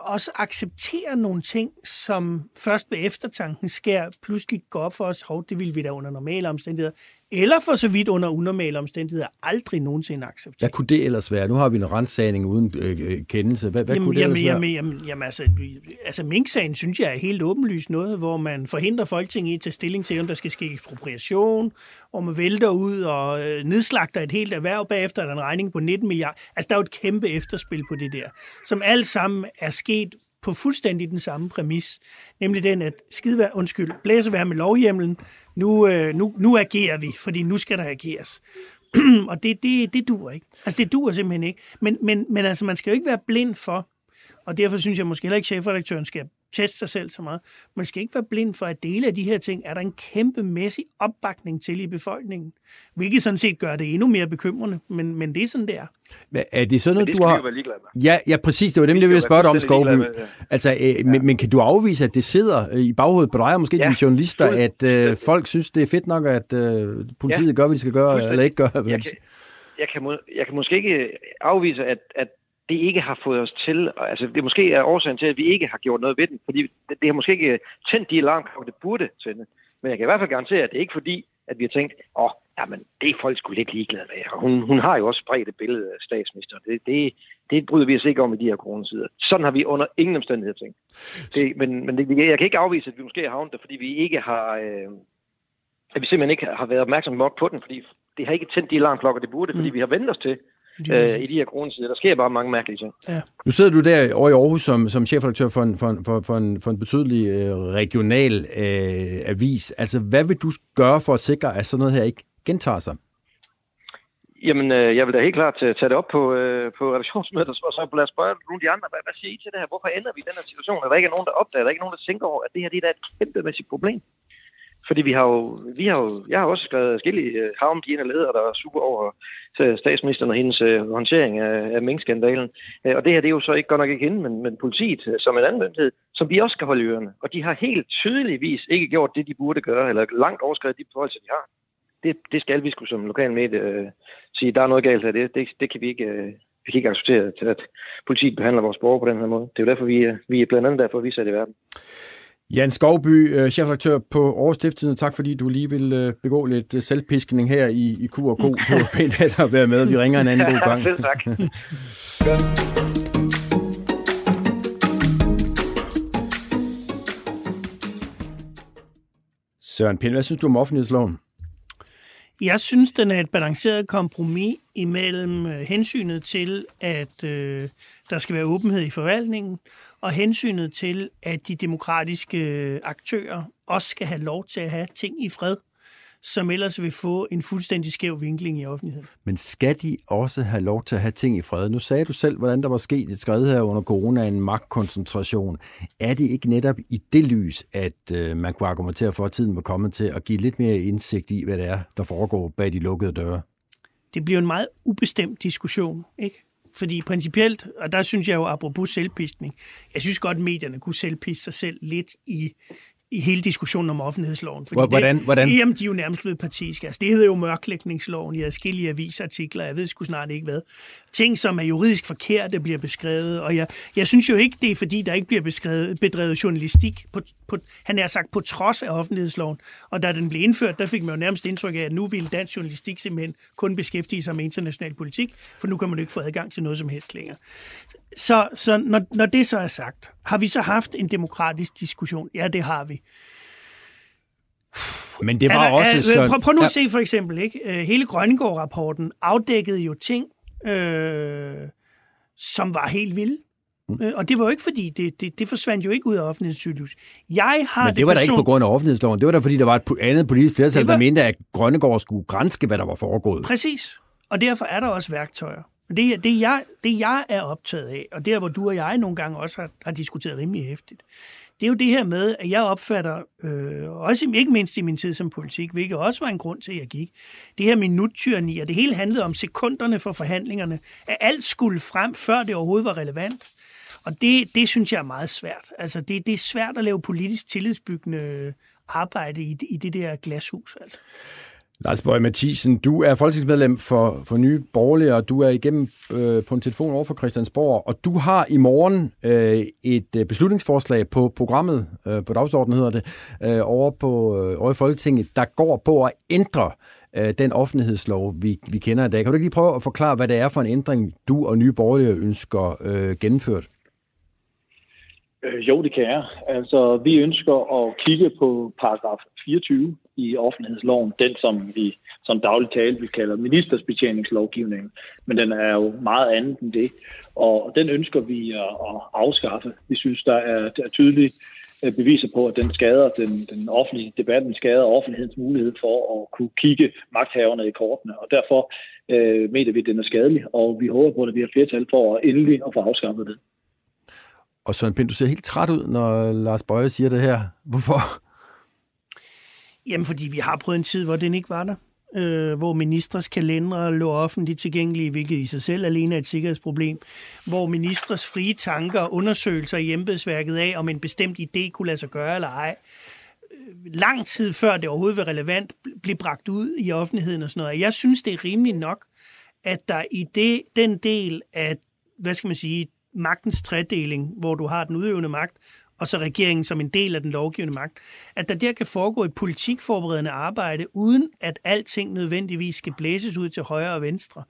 Speaker 2: også accepterer nogle ting, som først ved eftertanken sker, pludselig går op for os, hov, det ville vi da under normale omstændigheder eller for så vidt under unormale omstændigheder, aldrig nogensinde acceptere.
Speaker 1: Hvad kunne det ellers være? Nu har vi en rensagning uden øh, øh kendelse. Hvad, hvad
Speaker 2: jamen,
Speaker 1: kunne det
Speaker 2: jamen,
Speaker 1: ellers
Speaker 2: jamen, være? Jamen, jamen, altså, altså Mink-sagen synes jeg er helt åbenlyst noget, hvor man forhindrer Folketinget i at tage stilling til, om der skal ske ekspropriation, hvor man vælter ud og øh, nedslagter et helt erhverv bagefter, der er en regning på 19 milliarder. Altså, der er jo et kæmpe efterspil på det der, som alt sammen er sket på fuldstændig den samme præmis, nemlig den, at skidevær, undskyld, blæsevær med lovhjemlen, nu, øh, nu, nu agerer vi, fordi nu skal der ageres. <clears throat> og det, det, det duer ikke. Altså, det duer simpelthen ikke. Men, men, men altså, man skal jo ikke være blind for, og derfor synes jeg måske heller ikke, at chefredaktøren skal teste sig selv så meget. Man skal ikke være blind for, at dele af de her ting er der en kæmpemæssig opbakning til i befolkningen. Hvilket sådan set gør det endnu mere bekymrende, men, men det er sådan, det er.
Speaker 1: Men er det sådan noget, du har... Ja, ja, præcis. Det var dem, jeg ville spørge dig om, Skovby. Ja. Altså, øh, ja. men, men kan du afvise, at det sidder i baghovedet på dig, og måske ja. dine journalister, at øh, folk synes, det er fedt nok, at øh, politiet ja. gør, hvad de skal gøre, eller ikke gør?
Speaker 7: Jeg kan, jeg kan, må, jeg kan måske ikke afvise, at, at det ikke har fået os til, altså det måske er årsagen til, at vi ikke har gjort noget ved den, fordi det, det har måske ikke tændt de alarmklokker, det burde tænde. Men jeg kan i hvert fald garantere, at det er ikke fordi, at vi har tænkt, åh, oh, jamen, det er folk skulle ikke ligeglade med. hun, hun har jo også spredt et billede af statsministeren. Det, det, det bryder vi os ikke om i de her coronasider. Sådan har vi under ingen omstændighed tænkt. Det, men men det, jeg kan ikke afvise, at vi måske har havnet der, fordi vi ikke har... Øh, at vi simpelthen ikke har været opmærksomme nok på den, fordi det har ikke tændt de alarmklokker, det burde, fordi mm. vi har ventet os til, øh, i de her coronasider. Der sker bare mange mærkelige ting. Ja.
Speaker 1: Nu sidder du der over i Aarhus som, som chefredaktør for en, for, for, for, en, for en betydelig øh, regional øh, avis. Altså, hvad vil du gøre for at sikre, at sådan noget her ikke gentager sig?
Speaker 7: Jamen, øh, jeg vil da helt klart tage, tage det op på, øh, på redaktionsmødet, og så lad os spørge nogle af de andre, hvad, hvad siger I til det her? Hvorfor ender vi i den her situation? Er der ikke nogen, der opdager, er der ikke nogen, der tænker over, at det her det er et kæmpemæssigt problem? Fordi vi har jo, vi har jo, jeg har også skrevet forskellige uh, øh, havn, de ledere, der er super over øh, statsministeren og hendes øh, håndtering af, af minkskandalen. Og det her, det er jo så ikke godt nok ikke hende, men, men politiet som en anden myndighed, som vi også skal holde i ørerne. Og de har helt tydeligvis ikke gjort det, de burde gøre, eller langt overskrevet de beføjelser, de har. Det, det skal vi skulle som lokal medie sige, der er noget galt her. Det, det, det kan vi ikke, vi kan ikke acceptere, at politiet behandler vores borgere på den her måde. Det er jo derfor, vi, vi er blandt andet derfor, vi er sat i verden.
Speaker 1: Jan Skovby, øh, chefredaktør på Aarhus Stifttiden. Tak fordi du lige vil øh, begå lidt øh, selvpiskning her i, i Q&K. Det var pænt at være med. Vi ringer en anden god gang. <laughs>
Speaker 7: Selv tak. <laughs>
Speaker 1: Søren Pind, hvad synes du om offentlighedsloven?
Speaker 2: Jeg synes, den er et balanceret kompromis imellem hensynet til, at øh, der skal være åbenhed i forvaltningen, og hensynet til, at de demokratiske øh, aktører også skal have lov til at have ting i fred, som ellers vil få en fuldstændig skæv vinkling i offentligheden.
Speaker 1: Men skal de også have lov til at have ting i fred? Nu sagde du selv, hvordan der var sket et skred her under corona, en magtkoncentration. Er det ikke netop i det lys, at øh, man kunne argumentere for, at tiden var kommet til at give lidt mere indsigt i, hvad det er, der foregår bag de lukkede døre?
Speaker 2: Det bliver en meget ubestemt diskussion, ikke? Fordi principielt, og der synes jeg jo, apropos selvpistning, jeg synes godt, at medierne kunne selvpiste sig selv lidt i, i hele diskussionen om offentlighedsloven. Fordi
Speaker 1: Hvordan-
Speaker 2: det,
Speaker 1: hvordan?
Speaker 2: Jamen, de er jo nærmest blevet partiske. Altså, det hedder jo mørklægningsloven i adskillige avisartikler. Jeg ved sgu snart ikke hvad. Ting, som er juridisk forkerte, bliver beskrevet. Og jeg, jeg synes jo ikke, det er fordi, der ikke bliver beskrevet, bedrevet journalistik. På, på, han er sagt på trods af offentlighedsloven. Og da den blev indført, der fik man jo nærmest indtryk af, at nu ville dansk journalistik simpelthen kun beskæftige sig med international politik, for nu kan man jo ikke få adgang til noget som helst længere. Så, så når, når det så er sagt, har vi så haft en demokratisk diskussion? Ja, det har vi.
Speaker 1: Men det
Speaker 2: Er
Speaker 1: var
Speaker 2: der-
Speaker 1: også
Speaker 2: er,
Speaker 1: sådan...
Speaker 2: prøv, prøv nu at se for eksempel, ikke? Øh, hele Grønnegård-rapporten afdækkede jo ting, øh, som var helt vilde. Mm. Og det var jo ikke fordi, det, det, det forsvandt jo ikke ud af offentlighedssygehus. Jeg har
Speaker 1: Men det var da ikke
Speaker 2: person-
Speaker 1: på grund af offentlighedsloven. Det var da, fordi der var et andet politisk flertal,
Speaker 2: Det var-
Speaker 1: der mente, at Grønnegård skulle grænske, hvad der var foregået.
Speaker 2: Præcis. Og derfor er der også værktøjer. Men Det, det, jeg, det jeg er optaget af, og der hvor du og jeg nogle gange også har, har diskuteret rimelig hæftigt, det er jo det her med, at jeg opfatter, øh, også ikke mindst i min tid som politik, hvilket også var en grund til, at jeg gik, det her minuttyrni, og det hele handlede om sekunderne for forhandlingerne, at alt skulle frem, før det overhovedet var relevant. Og det, det synes jeg er meget svært. Altså, det, det er svært at lave politisk tillidsbyggende arbejde i, i det der glashus. Altså.
Speaker 1: Lars Bøge Mathisen, du er folketingsmedlem for, for Nye Borgerlige, og du er igennem øh, på en telefon over for Christiansborg, og du har i morgen øh, et øh, beslutningsforslag på programmet, øh, på dagsordenen hedder det, øh, over, på, øh, over i Folketinget, der går på at ændre øh, den offentlighedslov, vi, vi kender i dag. Kan du ikke lige prøve at forklare, hvad det er for en ændring, du og Nye Borgerlige ønsker øh, gennemført?
Speaker 8: Øh, jo, det kan jeg. Altså, vi ønsker at kigge på paragraf 24 i offentlighedsloven, den som vi som dagligt tale vi kalder ministersbetjeningslovgivningen, men den er jo meget andet end det, og den ønsker vi at, afskaffe. Vi synes, der er, der er tydelige øh, beviser på, at den skader den, den offentlige debat, den skader offentlighedens mulighed for at kunne kigge magthaverne i kortene, og derfor øh, mener vi, at den er skadelig, og vi håber på, at vi har flertal for at endelig at få afskaffet det.
Speaker 1: Og Søren Pind, du ser helt træt ud, når Lars Bøje siger det her. Hvorfor?
Speaker 2: Jamen, fordi vi har prøvet en tid, hvor den ikke var der. Øh, hvor ministres kalendere lå offentligt tilgængelige, hvilket i sig selv alene er et sikkerhedsproblem. Hvor ministres frie tanker og undersøgelser i embedsværket af, om en bestemt idé kunne lade sig gøre eller ej, øh, lang tid før det overhovedet var relevant, blev bragt ud i offentligheden og sådan noget. Jeg synes, det er rimeligt nok, at der i det, den del af, hvad skal man sige, magtens tredeling, hvor du har den udøvende magt, og så regeringen som en del af den lovgivende magt, at der der kan foregå et politikforberedende arbejde, uden at alting nødvendigvis skal blæses ud til højre og venstre.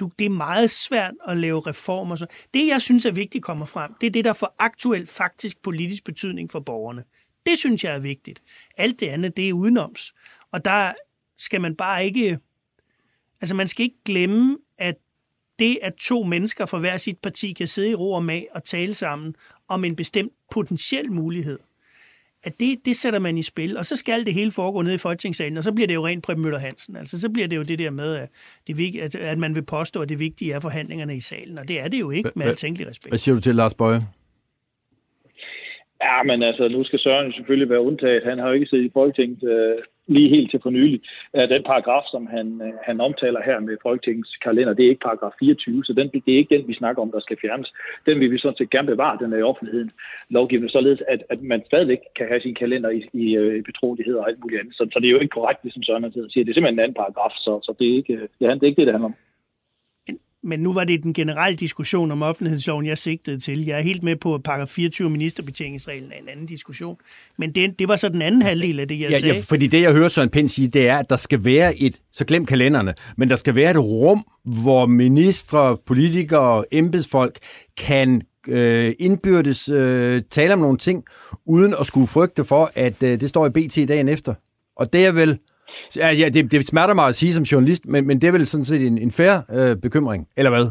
Speaker 2: Du, det er meget svært at lave reformer. Så det, jeg synes er vigtigt kommer frem, det er det, der får aktuel faktisk politisk betydning for borgerne. Det synes jeg er vigtigt. Alt det andet, det er udenoms. Og der skal man bare ikke... Altså, man skal ikke glemme, at det, at to mennesker fra hver sit parti kan sidde i ro og mag og tale sammen om en bestemt potentiel mulighed, at det, det sætter man i spil, og så skal det hele foregå nede i Folketingssalen, og så bliver det jo rent Preben Møller Hansen. Altså, så bliver det jo det der med, at, det, at, at man vil påstå, at det vigtige er forhandlingerne i salen, og det er det jo ikke, med al tænkelig respekt.
Speaker 1: Hvad siger du til, Lars Bøje?
Speaker 8: Ja, men altså, nu skal Søren selvfølgelig være undtaget. Han har jo ikke siddet i Folketinget øh, lige helt til for nylig. Øh, den paragraf, som han, øh, han omtaler her med Folketingets kalender, det er ikke paragraf 24, så den, det er ikke den, vi snakker om, der skal fjernes. Den vil vi sådan set gerne bevare, den er i offentligheden lovgivende, således at, at man stadigvæk kan have sin kalender i, i øh, i betrolighed og alt muligt andet. Så, så det er jo ikke korrekt, ligesom som Søren siger. Det er simpelthen en anden paragraf, så, så det, er ikke, øh, det, det er ikke det, det handler om
Speaker 2: men nu var det den generelle diskussion om offentlighedsloven, jeg sigtede til. Jeg er helt med på, at paragraf 24 ministerbetjeningsreglen er en anden diskussion. Men det, det var så den anden halvdel af det, jeg
Speaker 1: ja,
Speaker 2: sagde.
Speaker 1: Ja, fordi det, jeg hører Søren Pind sige, det er, at der skal være et, så glem kalenderne, men der skal være et rum, hvor ministre, politikere, embedsfolk kan øh, indbyrdes øh, tale om nogle ting, uden at skulle frygte for, at øh, det står i BT dagen efter. Og det er vel Ja, ja det, det smerter mig at sige som journalist, men, men det er vel sådan set en, en færre øh, bekymring, eller hvad?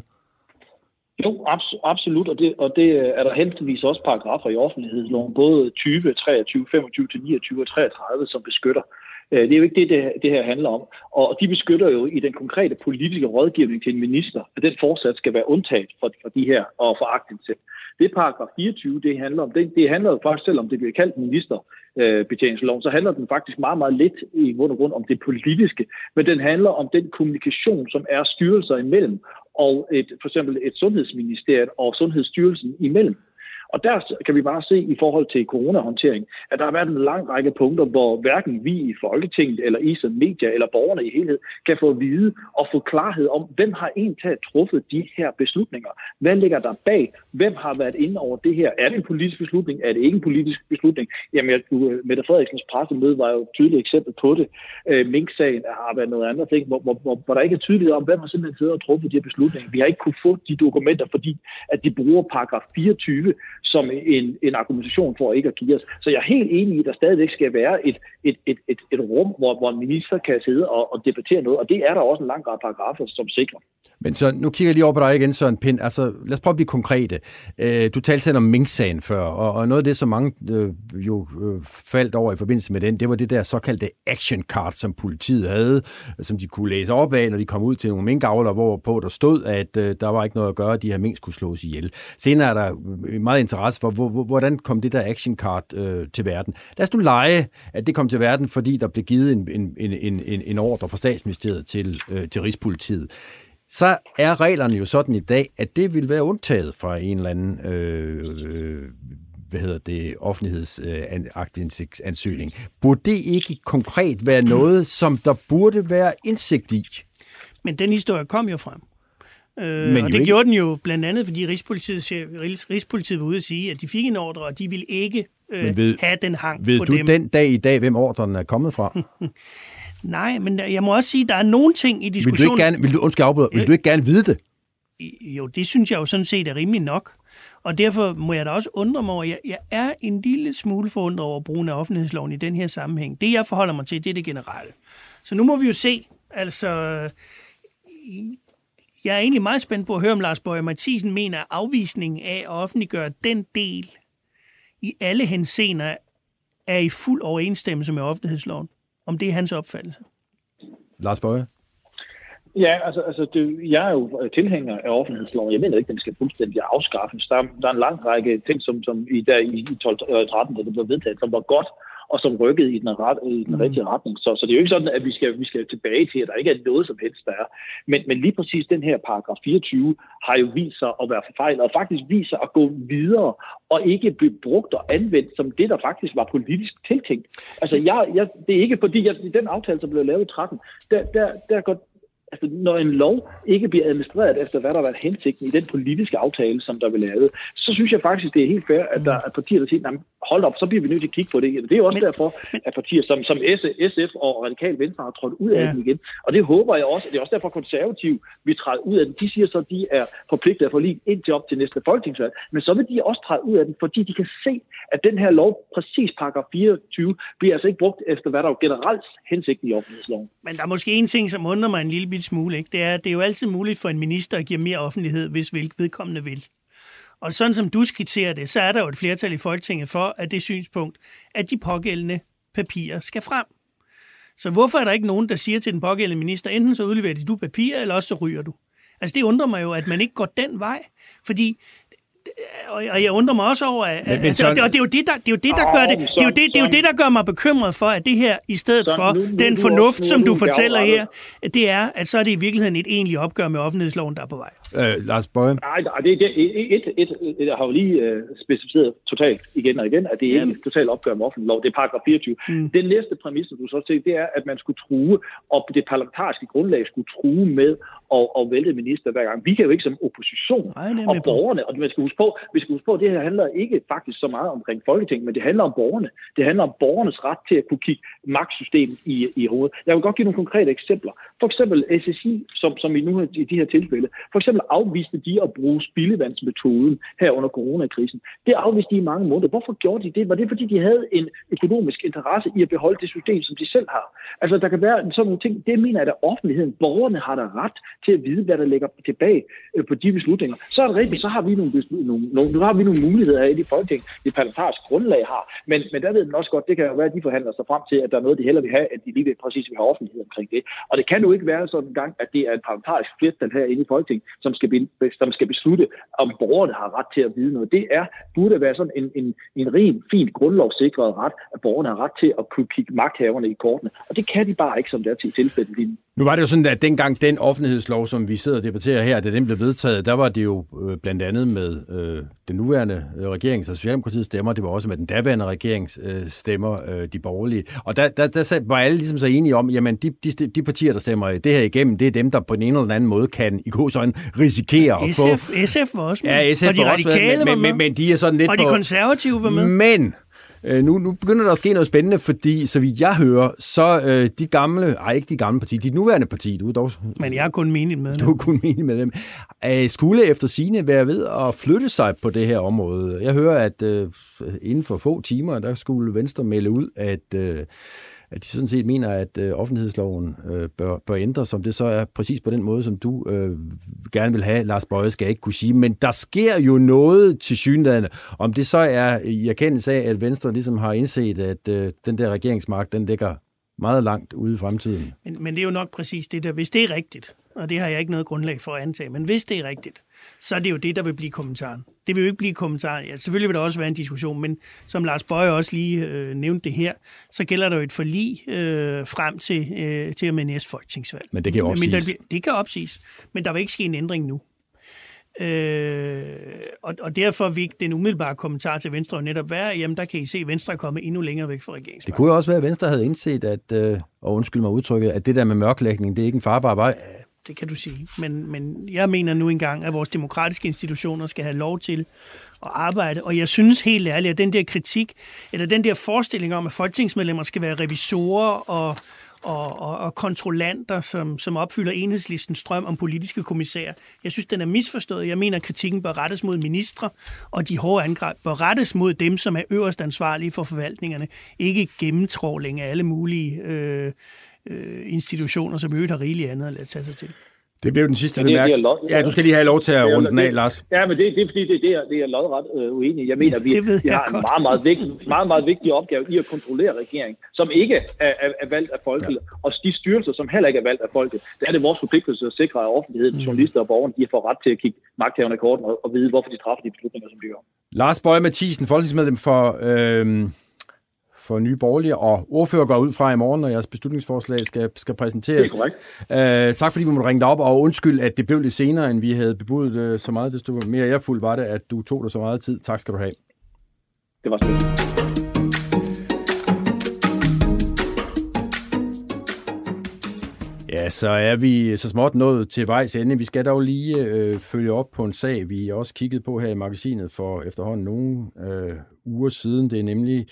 Speaker 8: Jo, abs- absolut, og det, og det øh, er der heldigvis også paragrafer i offentlighedsloven, både 20, 23, 25 til 29 og 33, som beskytter. Øh, Øh, det er jo ikke det, det, det her handler om. Og de beskytter jo i den konkrete politiske rådgivning til en minister, at den fortsat skal være undtaget for, for de her og for aktindsigt. Det paragraf 24, det handler om, det, det handler jo faktisk, selvom det bliver kaldt ministerbetjeningsloven, så handler den faktisk meget, meget lidt i grund og grund om det politiske, men den handler om den kommunikation, som er styrelser imellem, og et, for eksempel et sundhedsministeriet og Sundhedsstyrelsen imellem. Og der kan vi bare se i forhold til coronahåndtering, at der har været en lang række punkter, hvor hverken vi i Folketinget eller I som medier eller borgerne i helhed kan få at vide og få klarhed om, hvem har egentlig truffet de her beslutninger? Hvad ligger der bag? Hvem har været inde over det her? Er det en politisk beslutning? Er det ikke en politisk beslutning? Jamen, jeg, øh, Mette Frederiksens pressemøde var jo et tydeligt eksempel på det. Øh, Mink-sagen har været noget andet ting, hvor, hvor, hvor, hvor der ikke er tydeligt om, hvem har simpelthen siddet og truffet de her beslutninger. Vi har ikke kunne få de dokumenter, fordi at de bruger paragraf 24 som en, en argumentation for ikke at give os. Så jeg er helt enig i, at der stadigvæk skal være et, et, et, et, et rum, hvor, hvor en minister kan sidde og, og debattere noget, og det er der også en lang række paragrafer, som sikrer.
Speaker 1: Men så nu kigger jeg lige over på dig igen, Søren Pind. Altså, lad os prøve at blive konkrete. Øh, du talte selv om Mink-sagen før, og, og noget af det, som mange øh, jo øh, faldt over i forbindelse med den, det var det der såkaldte action card, som politiet havde, som de kunne læse op af, når de kom ud til nogle minkavler, hvor på der stod, at øh, der var ikke noget at gøre, at de her mink skulle slås ihjel. Senere er der øh, meget interesse for, hvor, hvordan kom det der action card øh, til verden. Lad os nu lege, at det kom til verden, fordi der blev givet en, en, en, en, en ordre fra statsministeriet til, øh, til Rigspolitiet så er reglerne jo sådan i dag, at det vil være undtaget fra en eller anden øh, øh, hvad hedder det, offentlighedsansøgning. Øh, burde det ikke konkret være noget, som der burde være indsigt i?
Speaker 2: Men den historie kom jo frem. Øh, Men og det ikke... gjorde den jo blandt andet, fordi Rigspolitiet, Rigspolitiet var ude at sige, at de fik en ordre, og de ville ikke øh, ved, have den hang
Speaker 1: ved
Speaker 2: på
Speaker 1: du
Speaker 2: dem.
Speaker 1: den dag i dag, hvem ordren er kommet fra? <laughs>
Speaker 2: Nej, men jeg må også sige, at der er nogle ting i diskussionen...
Speaker 1: Vil du ikke gerne, vil du, undskyld, afbryder, vil du ikke gerne vide det?
Speaker 2: Jo, det synes jeg jo sådan set er rimelig nok. Og derfor må jeg da også undre mig over, jeg, jeg er en lille smule forundret over brugen af offentlighedsloven i den her sammenhæng. Det, jeg forholder mig til, det er det generelle. Så nu må vi jo se. Altså, jeg er egentlig meget spændt på at høre, om Lars Bøge Mathisen mener, at afvisningen af at offentliggøre den del i alle henseender er i fuld overensstemmelse med offentlighedsloven. Om det er hans opfattelse.
Speaker 1: Lars Bøge?
Speaker 8: Ja, altså, altså det, jeg er jo tilhænger af offentlighedsloven. Jeg mener ikke, den skal fuldstændig afskaffes. Der, der er en lang række ting, som, som i, der, i 12-13, da det blev vedtaget, som var godt og som rykkede i den, ret, i den mm. rigtige retning. Så, så det er jo ikke sådan, at vi skal, vi skal tilbage til, at der ikke er noget som helst, der er. Men, men lige præcis den her paragraf 24 har jo vist sig at være forfejlet, og faktisk vist sig at gå videre og ikke blive brugt og anvendt som det, der faktisk var politisk tiltænkt. Altså, jeg, jeg, det er ikke fordi, at den aftale, som blev lavet i 13, der, der, der går altså, når en lov ikke bliver administreret efter, hvad der har været hensigten i den politiske aftale, som der vil lavet, så synes jeg faktisk, det er helt fair, at der er partier, der siger, hold op, så bliver vi nødt til at kigge på det. Det er jo også men, derfor, at partier som, som SF og Radikal Venstre har trådt ud af ja. den igen. Og det håber jeg også. Det er også derfor, konservativ vi træde ud af den. De siger så, at de er forpligtet at få lige ind op til næste folketingsvalg. Men så vil de også træde ud af den, fordi de kan se, at den her lov, præcis paragraf 24, bliver altså ikke brugt efter, hvad der er generelt hensigt i offentlighedsloven.
Speaker 2: Men der er måske en ting, som undrer mig en lille smule. Ikke? Det, er, det er jo altid muligt for en minister at give mere offentlighed, hvis vedkommende vil. Og sådan som du skitserer det, så er der jo et flertal i Folketinget for, at det synspunkt, at de pågældende papirer skal frem. Så hvorfor er der ikke nogen, der siger til den pågældende minister, enten så udleverer de du papirer, eller også så ryger du? Altså det undrer mig jo, at man ikke går den vej, fordi og, og jeg undrer mig også over, at, men, men altså, og, det, og det er jo det, der, det er jo det, der gør det, det, er jo det, det, er jo det, der gør mig bekymret for, at det her, i stedet for nu, nu, den fornuft, nu, nu, som du fortæller her, det er, at så er det i virkeligheden et egentligt opgør med offentlighedsloven, der er på vej.
Speaker 1: Øh, Lars Bøge?
Speaker 8: Nej, det, det, et, et, et, et, jeg har jo lige uh, specificeret totalt igen og igen, at det er ikke et totalt opgør med offentlighedslov. Det er paragraf 24. Mm. Den næste præmis, du så ser, det er, at man skulle true, og det parlamentariske grundlag skulle true med at, at vælte minister hver gang. Vi kan jo ikke som opposition Nej, og borgerne, og man skal huske på, vi skal huske på, at det her handler ikke faktisk så meget omkring Folketinget, men det handler om borgerne. Det handler om borgernes ret til at kunne kigge magtsystemet i, i hovedet. Jeg vil godt give nogle konkrete eksempler. For eksempel SSI, som, som i, nu, i de her tilfælde, for eksempel afviste de at bruge spildevandsmetoden her under coronakrisen. Det afviste de i mange måneder. Hvorfor gjorde de det? Var det, fordi de havde en økonomisk interesse i at beholde det system, som de selv har? Altså, der kan være sådan nogle ting. Det mener jeg, at offentligheden, borgerne har der ret til at vide, hvad der ligger tilbage øh, på de beslutninger. Så er det rigtigt, så har vi nogle, nogle, nogle, nu har vi nogle muligheder her i det folketing, det parlamentariske grundlag har. Men, men der ved man også godt, det kan jo være, at de forhandler sig frem til, at der er noget, de hellere vil have, at de lige vil præcis vil have offentlighed omkring det. Og det kan jo ikke være sådan en gang, at det er et parlamentarisk flertal herinde i Folketinget, som skal, be, som skal beslutte, om borgerne har ret til at vide noget. Det er, burde være sådan en, en, en ren, fint grundlovssikret ret, at borgerne har ret til at kunne kigge magthaverne i kortene. Og det kan de bare ikke, som det er til tilfældet lige
Speaker 1: nu var det jo sådan, at dengang den offentlighedslov, som vi sidder og debatterer her, da den blev vedtaget, der var det jo øh, blandt andet med øh, den nuværende øh, regerings og Socialdemokratiets stemmer, det var også med den daværende regerings øh, stemmer, øh, de borgerlige. Og der, der, der var alle ligesom så enige om, jamen de, de, de partier, der stemmer det her igennem, det er dem, der på en eller anden måde kan i god sådan risikere
Speaker 2: at
Speaker 1: få...
Speaker 2: SF var også med.
Speaker 1: Ja, SF
Speaker 2: og de radikale
Speaker 1: med, men, men, men de er sådan lidt
Speaker 2: Og de konservative var med.
Speaker 1: Men Øh, nu, nu begynder der at ske noget spændende, fordi så vidt jeg hører, så øh, de gamle, ej ikke de gamle partier, de nuværende parti, du er dog...
Speaker 2: Men jeg er kun menig med
Speaker 1: Du er kun menig med dem. Øh, skulle efter sine være ved at flytte sig på det her område. Jeg hører, at øh, inden for få timer, der skulle Venstre melde ud, at... Øh, at de sådan set mener, at øh, offentlighedsloven øh, bør, bør ændres, som det så er præcis på den måde, som du øh, gerne vil have, Lars Bøje, skal jeg ikke kunne sige. Men der sker jo noget til synlædende. Om det så er i erkendelse af, at Venstre ligesom har indset, at øh, den der regeringsmagt, den ligger meget langt ude i fremtiden.
Speaker 2: Men, men det er jo nok præcis det der. Hvis det er rigtigt, og det har jeg ikke noget grundlag for at antage, men hvis det er rigtigt, så er det jo det, der vil blive kommentaren. Det vil jo ikke blive kommentaren. Ja, selvfølgelig vil der også være en diskussion, men som Lars Bøje også lige øh, nævnte det her, så gælder der jo et forlig øh, frem til, øh, til med næste folketingsvalg.
Speaker 1: Men det kan opsiges. Men
Speaker 2: der, det kan opsiges, men der vil ikke ske en ændring nu. Øh, og, og derfor vil den umiddelbare kommentar til Venstre netop være, jamen der kan I se, at Venstre er kommet endnu længere væk fra regeringsmagten.
Speaker 1: Det kunne jo også være, at Venstre havde indset, at, øh, og undskyld mig udtrykket, at det der med mørklægning, det er ikke en farbar vej.
Speaker 2: Det kan du sige. Men, men jeg mener nu engang, at vores demokratiske institutioner skal have lov til at arbejde. Og jeg synes helt ærligt, at den der kritik, eller den der forestilling om, at folketingsmedlemmer skal være revisorer og og, og, og kontrollanter, som, som opfylder enhedslistens strøm om politiske kommissærer. Jeg synes, den er misforstået. Jeg mener, at kritikken bør rettes mod ministre, og de hårde angreb bør rettes mod dem, som er øverst ansvarlige for forvaltningerne. Ikke gennemtråling af alle mulige øh, øh, institutioner, som øvrigt har rigeligt andet at lade tage sig til.
Speaker 1: Det blev den sidste bemærkning. Ja, du skal lige have lov til at runde den af, Lars.
Speaker 8: Ja, men det, det er fordi, det, det, er, det er lodret øh, uenig. Jeg mener, vi, vi har en meget, meget, vigtig, meget, meget vigtig opgave i at kontrollere regeringen, som ikke er, er, er valgt af folket, ja. og de styrelser, som heller ikke er valgt af folket. Det er det vores forpligtelse at sikre, at offentligheden, mm. journalister og borgerne, de får ret til at kigge magthaverne i korten og, og vide, hvorfor de træffer de beslutninger, som de gør.
Speaker 1: Lars Bøje Mathisen, folketingsmedlem for... Øh for Nye Borgerlige, og ordfører går ud fra i morgen, når jeres beslutningsforslag skal, skal præsenteres.
Speaker 8: Det er korrekt.
Speaker 1: Uh, tak fordi vi måtte ringe dig op, og undskyld, at det blev lidt senere, end vi havde bebudet uh, så meget. Desto mere jeg fuld var det, at du tog dig så meget tid. Tak skal du have.
Speaker 8: Det var slet.
Speaker 1: Ja, så er vi så småt nået til vejs ende. Vi skal dog lige øh, følge op på en sag, vi også kiggede på her i magasinet for efterhånden nogle øh, uger siden. Det er nemlig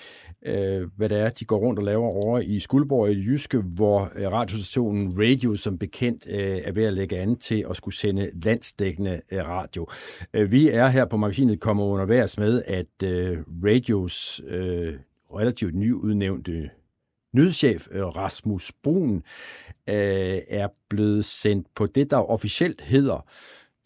Speaker 1: øh, hvad det er, de går rundt og laver over i Skuldborg i Jyske, hvor øh, radiostationen Radio som bekendt øh, er ved at lægge an til at skulle sende landsdækkende øh, radio. Øh, vi er her på magasinet kommet undervejs med, at øh, Radios øh, relativt nyudnævnte nyhedschef øh, Rasmus Brun øh, er blevet sendt på det, der officielt hedder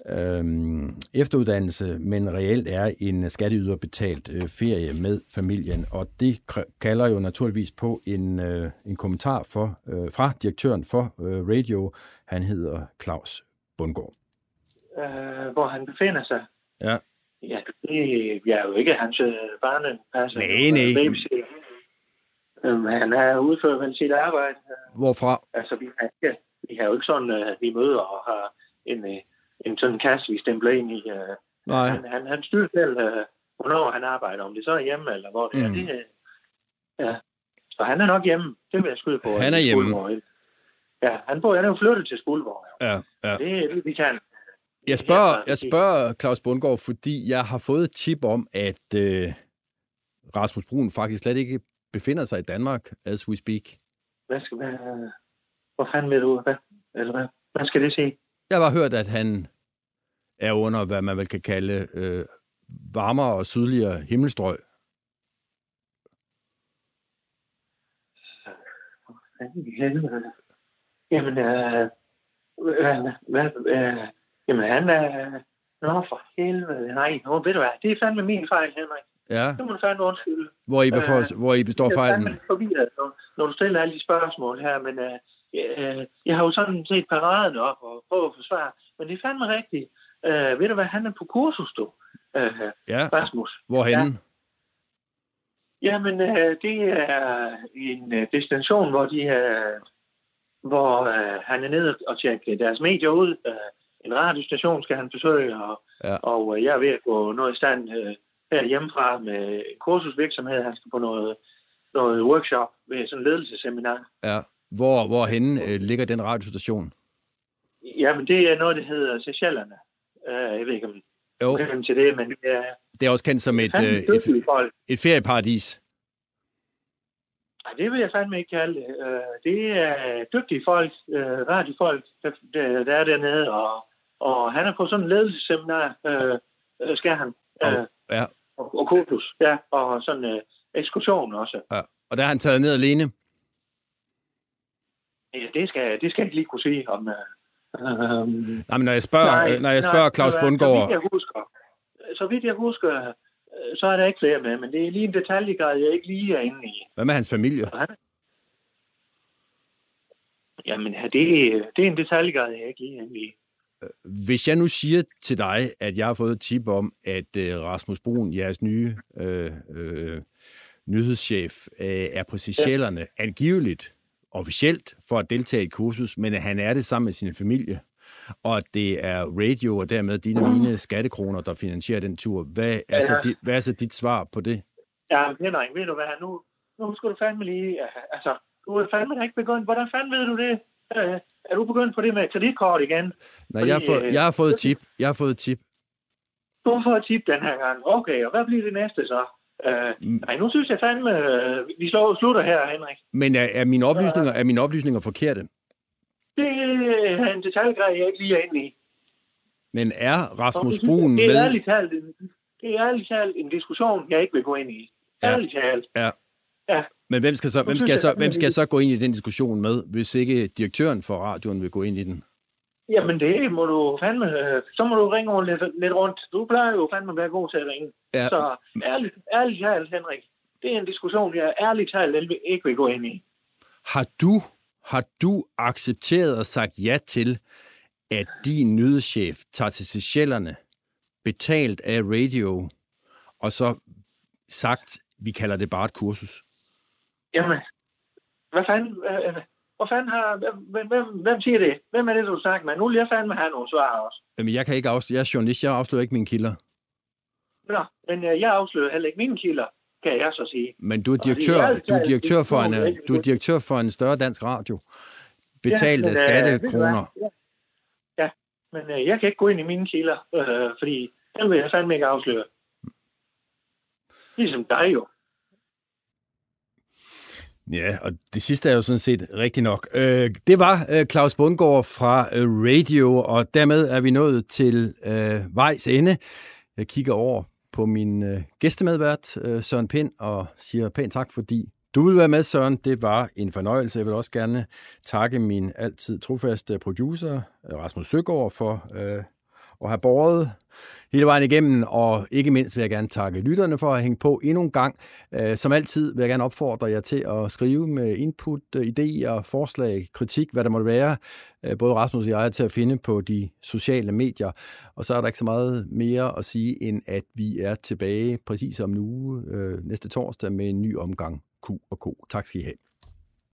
Speaker 1: øhm, efteruddannelse, men reelt er en skatteyderbetalt øh, ferie med familien. Og det kalder jo naturligvis på en, øh, en kommentar for, øh, fra direktøren for øh, Radio. Han hedder Claus Bundgaard.
Speaker 9: Øh, hvor han befinder sig.
Speaker 1: Ja.
Speaker 9: Ja, det, jeg er jo ikke hans øh, barnepasser.
Speaker 1: Nej, nej.
Speaker 9: Øhm, han er udført vel sit arbejde.
Speaker 1: Hvorfra?
Speaker 9: Altså, vi har, ja, vi har jo ikke sådan, uh, vi møder og har en, uh, en sådan kasse, vi stempler ind i. Uh,
Speaker 1: Nej.
Speaker 9: han, han, han styrer selv, uh, hvornår han arbejder, om det så er hjemme, eller hvor det
Speaker 1: Mm.
Speaker 9: er. Det, uh, ja. Så han er nok hjemme, det vil jeg skyde på.
Speaker 1: Han er hjemme.
Speaker 9: Skuldborg. Ja, han, bor, han er jo flyttet til Skuldborg.
Speaker 1: Ja, ja.
Speaker 9: Det er det, vi kan.
Speaker 1: Jeg spørger, jeg spørger Claus Bundgaard, fordi jeg har fået et tip om, at øh, Rasmus Brun faktisk slet ikke befinder sig i Danmark, as we speak.
Speaker 9: Hvad skal, hvad, hvor fanden vil du? Hvad, eller hvad, hvad skal det sige?
Speaker 1: Jeg har hørt, at han er under, hvad man vel kan kalde øh, varmere og sydligere himmelstrøg.
Speaker 9: Jamen, øh, hvad, hvad, øh, jamen han er... Nå, for helvede. Nej, nå, ved du hvad? Det er fandme min fejl, Henrik.
Speaker 1: Ja,
Speaker 9: Det må du fandme undskylde.
Speaker 1: hvor I, befor, hvor I består
Speaker 9: Jeg er
Speaker 1: fejlen.
Speaker 9: fandme forvirret, når, når du stiller alle de spørgsmål her, men øh, øh, jeg har jo sådan set paraden op og prøvet at forsvare, men det er fandme rigtigt. Øh, ved du hvad, han er på kursus, du, øh,
Speaker 1: Ja,
Speaker 9: Rasmus.
Speaker 1: hvorhenne?
Speaker 9: Jamen, øh, det er en øh, destination, hvor de øh, hvor øh, han er nede og tjekke deres medier ud. Øh, en radiostation skal han besøge, og,
Speaker 1: Ja.
Speaker 9: og øh, jeg er ved at gå noget i stand øh, her hjemmefra med kursusvirksomhed. Han skal på noget, noget workshop ved sådan en ledelsesseminar.
Speaker 1: Ja. Hvor, hvorhenne øh, ligger den radiostation?
Speaker 9: Jamen, det er noget, der hedder Seychellerne. Øh, jeg ved ikke, om
Speaker 1: Jo,
Speaker 9: kender til det, men det er
Speaker 1: det er også kendt som et, øh, et,
Speaker 9: folk.
Speaker 1: et ferieparadis.
Speaker 9: Nej, det vil jeg fandme ikke kalde det. Øh, det er dygtige folk, øh, radiofolk, der, der, der er dernede, og, og han er på sådan en ledelsesseminar, øh, skal han. Øh,
Speaker 1: Ja,
Speaker 9: og, og kursus, ja, og sådan en øh, ekskursion også.
Speaker 1: ja. Og der har han taget ned alene.
Speaker 9: Det skal, det skal jeg ikke lige kunne sige om... Øh, øh,
Speaker 1: Nej, men når jeg spørger, øh, når jeg spørger Claus
Speaker 9: Så vidt
Speaker 1: Bundgaard...
Speaker 9: jeg husker, så vidt jeg husker, øh, så er der ikke flere med, men det er lige en detaljegrad, jeg ikke lige er inde i.
Speaker 1: Hvad med hans familie?
Speaker 9: Jamen, ja, det, det er en detaljegrad, jeg ikke lige er inde i.
Speaker 1: Hvis jeg nu siger til dig, at jeg har fået et tip om, at øh, Rasmus Brun, jeres nye øh, øh, nyhedschef, øh, er på Seychellerne, ja. angiveligt, officielt, for at deltage i et kursus, men at han er det sammen med sin familie, og at det er radio og dermed dine og mine skattekroner, der finansierer den tur. Hvad er, så, dit, hvad er så dit svar på det?
Speaker 9: Ja, Henrik, ved du hvad, nu, nu skal du fandme lige, altså, du er fandme da ikke begyndt, hvordan fanden ved du det? Øh, er du begyndt på det med kreditkort igen?
Speaker 1: Nej, jeg, har
Speaker 9: Fordi,
Speaker 1: fået,
Speaker 9: øh,
Speaker 1: jeg har fået et tip. Jeg har fået et tip.
Speaker 9: Du har fået et tip den her gang. Okay, og hvad bliver det næste så? Øh,
Speaker 1: Mm.
Speaker 9: nej, nu synes jeg fandme, øh, vi slår, slutter her, Henrik.
Speaker 1: Men er, er, mine oplysninger, er mine oplysninger forkerte?
Speaker 9: Det er en detaljegrej, jeg ikke lige er inde i.
Speaker 1: Men er Rasmus
Speaker 9: Og
Speaker 1: Brun
Speaker 9: det er
Speaker 1: med?
Speaker 9: ærligt talt, en- det er ærligt talt en diskussion, jeg ikke vil gå ind i.
Speaker 1: Ja.
Speaker 9: Ærligt talt.
Speaker 1: Ja.
Speaker 9: Ja.
Speaker 1: Men hvem skal, så, hvem, skal så, hvem skal så gå ind i den diskussion med, hvis ikke direktøren for radioen vil gå ind i den?
Speaker 9: Jamen det må du fandme, øh, så må du ringe over lidt, lidt rundt. Du plejer jo fandme at være god til at ringe.
Speaker 1: Ja.
Speaker 9: Så ærligt, ærligt talt, Henrik, det er en diskussion, jeg ærligt talt ikke vil gå ind i.
Speaker 1: Har du, har du accepteret og sagt ja til, at din nyhedschef tager til Seychellerne, betalt af radio, og så sagt, vi kalder det bare et kursus?
Speaker 9: Jamen, hvad fanden, øh, øh, hvor fanden har, hvem, hvem, hvem siger det? Hvem er det, du snakker med? Nu vil jeg fandme have nogle svar også.
Speaker 1: Jamen, jeg kan ikke afsløre, jeg er journalist, jeg afslører ikke mine kilder.
Speaker 9: Nå, men øh, jeg afslører heller ikke mine kilder, kan jeg så sige.
Speaker 1: Men du er
Speaker 9: er
Speaker 1: direktør,
Speaker 9: ærligt
Speaker 1: du er direktør for
Speaker 9: er
Speaker 1: en,
Speaker 9: ikke
Speaker 1: du er direktør for en større dansk radio. Betalt
Speaker 9: men,
Speaker 1: af
Speaker 9: øh,
Speaker 1: skattekroner.
Speaker 9: Ja, ja. men øh, jeg kan ikke gå ind i mine kilder, øh, fordi den vil jeg fandme ikke afsløre. Ligesom dig jo.
Speaker 1: Ja, og det sidste er jo sådan set rigtigt nok. Øh, det var øh, Claus Bundgaard fra øh, Radio, og dermed er vi nået til øh, vejs ende. Jeg kigger over på min øh, gæstemedvært, øh, Søren Pind, og siger pænt tak, fordi du vil være med, Søren. Det var en fornøjelse. Jeg vil også gerne takke min altid trofaste producer, øh, Rasmus Søgaard, for øh, at have båret hele vejen igennem, og ikke mindst vil jeg gerne takke lytterne for at hænge på endnu en gang. Øh, som altid vil jeg gerne opfordre jer til at skrive med input, øh, idéer, forslag, kritik, hvad der måtte være. Øh, både Rasmus og jeg er til at finde på de sociale medier. Og så er der ikke så meget mere at sige, end at vi er tilbage præcis om nu næste torsdag med en ny omgang Q&K. Tak skal I have.